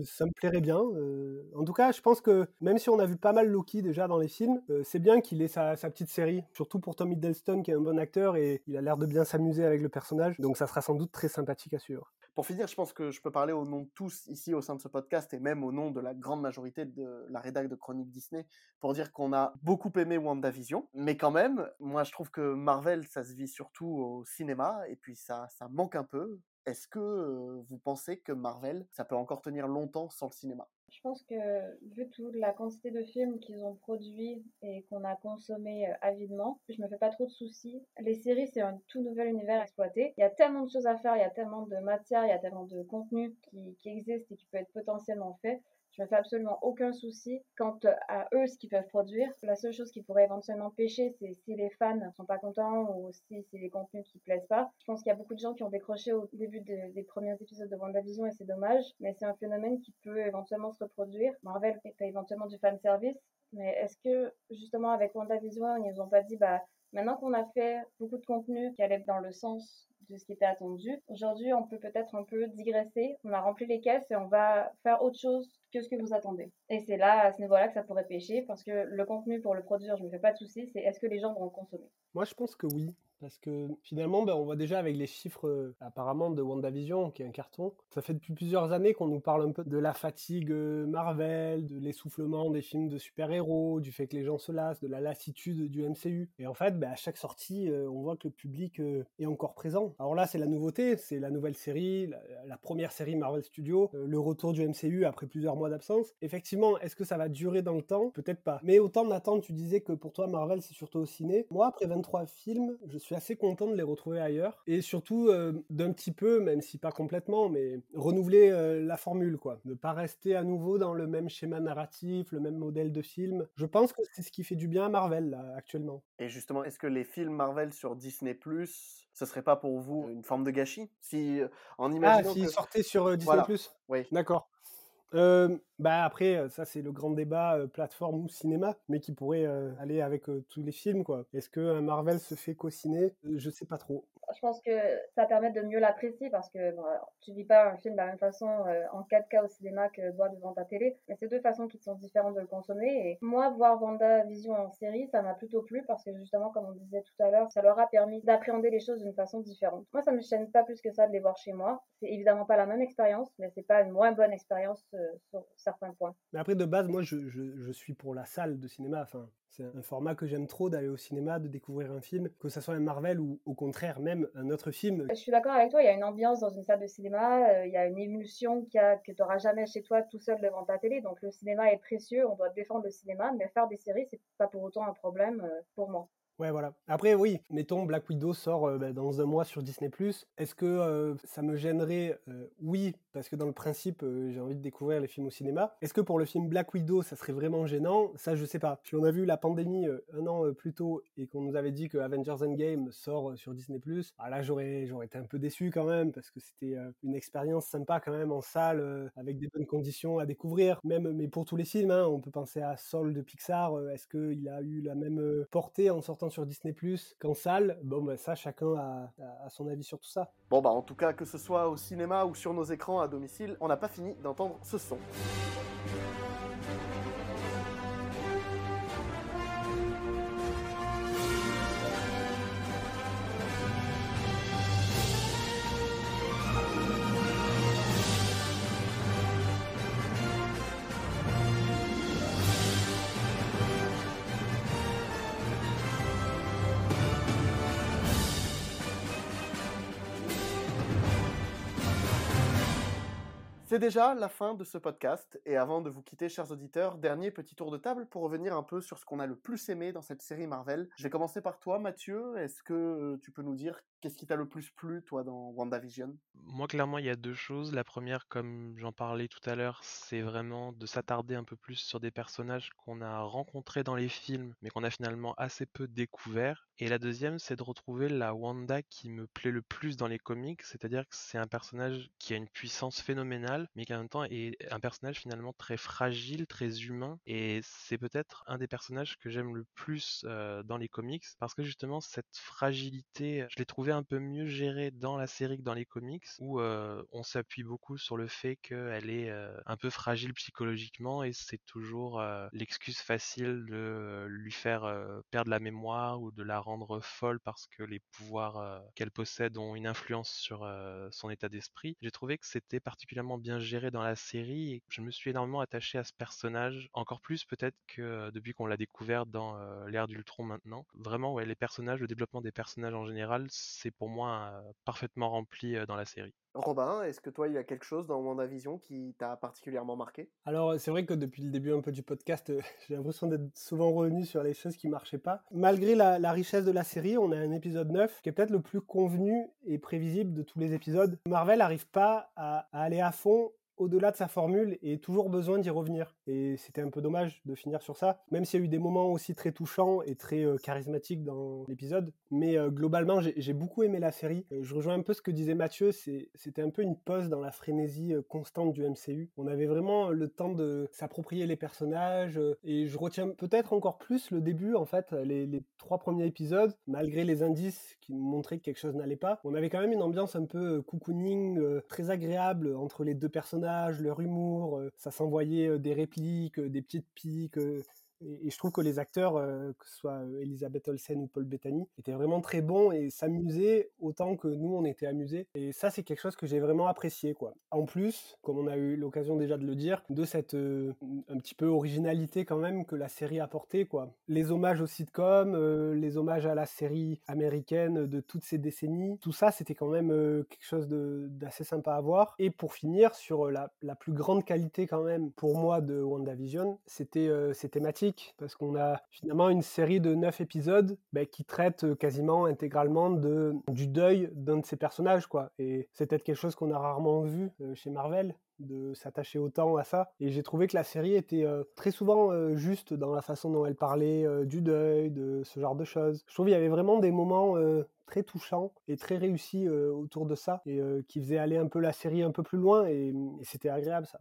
ça me plairait bien. En tout cas, je pense que même si on a vu pas mal Loki déjà dans les films, c'est bien qu'il ait sa, sa petite série, surtout pour Tom Hiddleston qui est un bon acteur et il a l'air de bien s'amuser avec le personnage, donc ça sera sans doute très sympathique à suivre. Pour finir, je pense que je peux parler au nom de tous ici au sein de ce podcast et même au nom de la grande majorité de la rédac de Chronique Disney pour dire qu'on a beaucoup aimé WandaVision. Mais quand même, moi je trouve que Marvel, ça se vit surtout au cinéma et puis ça, ça manque un peu. Est-ce que vous pensez que Marvel, ça peut encore tenir longtemps sans le cinéma? Je pense que vu toute la quantité de films qu'ils ont produits et qu'on a consommé euh, avidement, je me fais pas trop de soucis. Les séries, c'est un tout nouvel univers exploité. Il y a tellement de choses à faire, il y a tellement de matière, il y a tellement de contenu qui, qui existe et qui peut être potentiellement fait. Je me fais absolument aucun souci quant à eux ce qu'ils peuvent produire. La seule chose qui pourrait éventuellement pêcher, c'est si les fans sont pas contents ou si c'est les contenus qui plaisent pas. Je pense qu'il y a beaucoup de gens qui ont décroché au début de- des premiers épisodes de WandaVision et c'est dommage, mais c'est un phénomène qui peut éventuellement se reproduire. Marvel fait éventuellement du fan service, mais est-ce que justement avec WandaVision, ils nous ont pas dit bah Maintenant qu'on a fait beaucoup de contenu qui allait dans le sens ce qui était attendu, aujourd'hui on peut peut-être un peu digresser. On a rempli les caisses et on va faire autre chose que ce que vous attendez. Et c'est là, à ce niveau-là, que ça pourrait pêcher parce que le contenu pour le produire, je me fais pas de soucis, c'est est-ce que les gens vont consommer? Moi, je pense que oui. Parce que finalement, ben, on voit déjà avec les chiffres euh, apparemment de WandaVision, qui est un carton, ça fait depuis plusieurs années qu'on nous parle un peu de la fatigue euh, Marvel, de l'essoufflement des films de super-héros, du fait que les gens se lassent, de la lassitude du MCU. Et en fait, ben, à chaque sortie, euh, on voit que le public est encore présent. Alors là, c'est la nouveauté, c'est la nouvelle série, la, première série Marvel Studios, le retour du MCU après plusieurs mois d'absence. Effectivement, est-ce que ça va durer dans le temps? Peut-être pas. Mais autant Nathan, tu disais que pour toi, Marvel, c'est surtout au ciné. Moi, après 23 films, je suis assez content de les retrouver ailleurs. Et surtout, euh, d'un petit peu, même si pas complètement, mais renouveler euh, la formule, quoi. Ne pas rester à nouveau dans le même schéma narratif, le même modèle de film. Je pense que c'est ce qui fait du bien à Marvel, là, actuellement. Et justement, est-ce que les films Marvel sur Disney Plus, ce serait pas pour vous une forme de gâchis? Si euh, en Ah, imaginant s'ils que... sortaient sur Disney+. Voilà. Oui. D'accord. Euh, bah après, ça c'est le grand débat plateforme ou cinéma, mais qui pourrait aller avec tous les films quoi. Est-ce que Marvel se fait qu'au ciné Euh, Je sais pas trop. Je pense que ça permet de mieux l'apprécier parce que bon, alors, tu vis pas un film de la même façon euh, en 4K au cinéma que voir devant ta télé, mais c'est deux façons qui sont différentes de le consommer. Et moi, voir WandaVision en série, ça m'a plutôt plu parce que justement, comme on disait tout à l'heure, ça leur a permis d'appréhender les choses d'une façon différente. Moi, ça me gêne pas plus que ça de les voir chez moi. C'est évidemment pas la même expérience, mais c'est pas une moins bonne expérience euh, sur certains points. Mais après de base, moi je suis pour la salle de cinéma. Enfin, c'est un format que j'aime trop d'aller au cinéma, de découvrir un film, que ça soit un Marvel ou au contraire même un autre film. Je suis d'accord avec toi, il y a une ambiance dans une salle de cinéma, euh, il y a une émulsion y a, que tu n'auras jamais chez toi tout seul devant ta télé. Donc le cinéma est précieux, on doit défendre le cinéma, mais faire des séries, c'est pas pour autant un problème euh, pour moi. Ouais, voilà. Après, oui, mettons Black Widow sort euh, bah, dans un mois sur Disney+. Est-ce que euh, ça me gênerait Euh, Oui, parce que dans le principe, j'ai envie de découvrir les films au cinéma. Est-ce que pour le film Black Widow, ça serait vraiment gênant? Ça, je sais pas. Si on a vu la pandémie un an plus tôt et qu'on nous avait dit que Avengers Endgame sort sur Disney+, ah là, j'aurais été un peu déçu quand même, parce que c'était une expérience sympa quand même en salle, avec des bonnes conditions à découvrir. Même, mais pour tous les films, hein, on peut penser à Soul de Pixar. Est-ce qu'il a eu la même portée en sortant sur Disney Plus qu'en salle Bon, bah, ça, chacun a, son avis sur tout ça. Bon bah en tout cas, que ce soit au cinéma ou sur nos écrans à domicile, on n'a pas fini d'entendre ce son. C'est déjà la fin de ce podcast, et avant de vous quitter, chers auditeurs, dernier petit tour de table pour revenir un peu sur ce qu'on a le plus aimé dans cette série Marvel. Je vais commencer par toi, Mathieu. Est-ce que euh, tu peux nous dire qu'est-ce qui t'a le plus plu, toi, dans WandaVision? Moi, clairement, il y a deux choses. La première, comme j'en parlais tout à l'heure, c'est vraiment de s'attarder un peu plus sur des personnages qu'on a rencontrés dans les films, mais qu'on a finalement assez peu découverts. Et la deuxième, c'est de retrouver la Wanda qui me plaît le plus dans les comics, c'est-à-dire que c'est un personnage qui a une puissance phénoménale, mais qui en même temps est un personnage finalement très fragile, très humain, et c'est peut-être un des personnages que j'aime le plus euh, dans les comics, parce que justement cette fragilité, je l'ai trouvé un peu mieux gérée dans la série que dans les comics, où euh, on s'appuie beaucoup sur le fait qu'elle est euh, un peu fragile psychologiquement, et c'est toujours l'excuse facile de lui faire perdre la mémoire ou de la rendre folle parce que les pouvoirs qu'elle possède ont une influence sur son état d'esprit. J'ai trouvé que c'était particulièrement bien géré dans la série et je me suis énormément attaché à ce personnage, encore plus peut-être que euh, depuis qu'on l'a découvert dans euh, l'ère d'Ultron maintenant. Vraiment, ouais, les personnages, le développement des personnages en général, c'est pour moi euh, parfaitement rempli euh, dans la série. Robin, est-ce que toi, il y a quelque chose dans WandaVision qui t'a particulièrement marqué? Alors, c'est vrai que depuis le début un peu du podcast, euh, j'ai l'impression d'être souvent revenu sur les choses qui marchaient pas. Malgré la, richesse de la série, on a un épisode 9 qui est peut-être le plus convenu et prévisible de tous les épisodes. Marvel n'arrive pas à aller à fond au-delà de sa formule et toujours besoin d'y revenir. Et c'était un peu dommage de finir sur ça, même s'il y a eu des moments aussi très touchants et très euh, charismatiques dans l'épisode. Mais euh, globalement, j'ai beaucoup aimé la série. Euh, je rejoins un peu ce que disait Mathieu, c'était un peu une pause dans la frénésie constante du MCU. On avait vraiment le temps de s'approprier les personnages et je retiens peut-être encore plus le début, en fait, les, trois premiers épisodes, malgré les indices qui montraient que quelque chose n'allait pas. On avait quand même une ambiance un peu cocooning, très agréable entre les deux personnages leur humour, euh, ça s'envoyait euh, des répliques, euh, des petites piques. Et, je trouve que les acteurs, euh, que ce soit euh, Elisabeth Olsen ou Paul Bettany, étaient vraiment très bons et s'amusaient autant que nous on était amusés. Et ça, c'est quelque chose que j'ai vraiment apprécié, quoi. En plus, comme on a eu l'occasion déjà de le dire, de cette euh, un petit peu originalité quand même que la série apportait, quoi. Les hommages aux sitcoms, les hommages à la série américaine de toutes ces décennies, tout ça, c'était quand même quelque chose d'assez sympa à voir. Et pour finir, sur la, la plus grande qualité quand même pour moi de WandaVision, c'était ces thématiques, parce qu'on a finalement une série de neuf épisodes bah, qui traite quasiment intégralement du deuil d'un de ces personnages, quoi. Et c'est peut-être quelque chose qu'on a rarement vu chez Marvel de s'attacher autant à ça. Et j'ai trouvé que la série était très souvent juste dans la façon dont elle parlait du deuil, de ce genre de choses. Je trouve qu'il y avait vraiment des moments très touchants et très réussis autour de ça et qui faisaient aller un peu la série un peu plus loin et, et c'était agréable ça.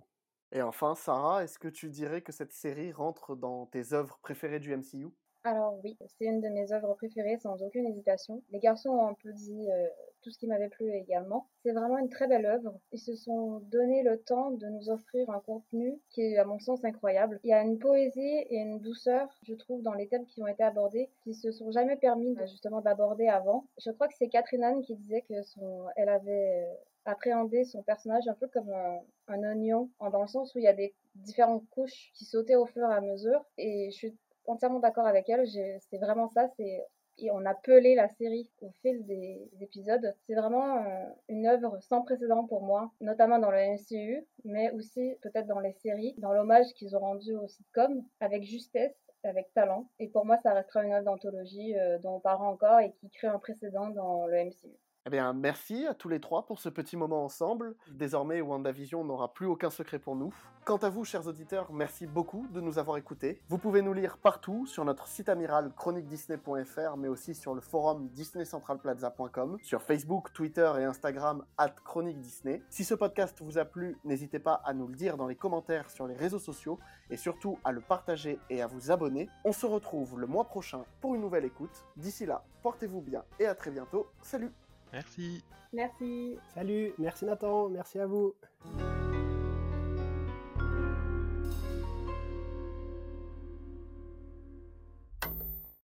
Et enfin, Sarah, est-ce que tu dirais que cette série rentre dans tes œuvres préférées du MCU Alors oui, c'est une de mes œuvres préférées sans aucune hésitation. Les garçons ont un peu dit euh, tout ce qui m'avait plu également. C'est vraiment une très belle œuvre. Ils se sont donné le temps de nous offrir un contenu qui est à mon sens incroyable. Il y a une poésie et une douceur, je trouve, dans les thèmes qui ont été abordés, qui se sont jamais permis euh, justement d'aborder avant. Je crois que c'est Catherine Anne qui disait que son, elle avait appréhendé son personnage un peu comme un, un oignon, dans le sens où il y a des différentes couches qui sautaient au fur et à mesure. Et je suis entièrement d'accord avec elle. C'est vraiment ça. C'est et on a pelé la série au fil des épisodes. C'est vraiment euh, une œuvre sans précédent pour moi, notamment dans le MCU, mais aussi peut-être dans les séries, dans l'hommage qu'ils ont rendu au sitcom, avec justesse, avec talent. Et pour moi, ça restera une œuvre d'anthologie euh, dont on parlera encore et qui crée un précédent dans le MCU. Eh bien, merci à tous les trois pour ce petit moment ensemble. Désormais, WandaVision n'aura plus aucun secret pour nous. Quant à vous, chers auditeurs, merci beaucoup de nous avoir écoutés. Vous pouvez nous lire partout sur notre site amiral chroniquedisney.fr, mais aussi sur le forum disneycentralplaza.com, sur Facebook, Twitter et Instagram at Chronique Disney. Si ce podcast vous a plu, n'hésitez pas à nous le dire dans les commentaires sur les réseaux sociaux et surtout à le partager et à vous abonner. On se retrouve le mois prochain pour une nouvelle écoute. D'ici là, portez-vous bien et à très bientôt. Salut Merci. Merci. Salut, merci Nathan, merci à vous.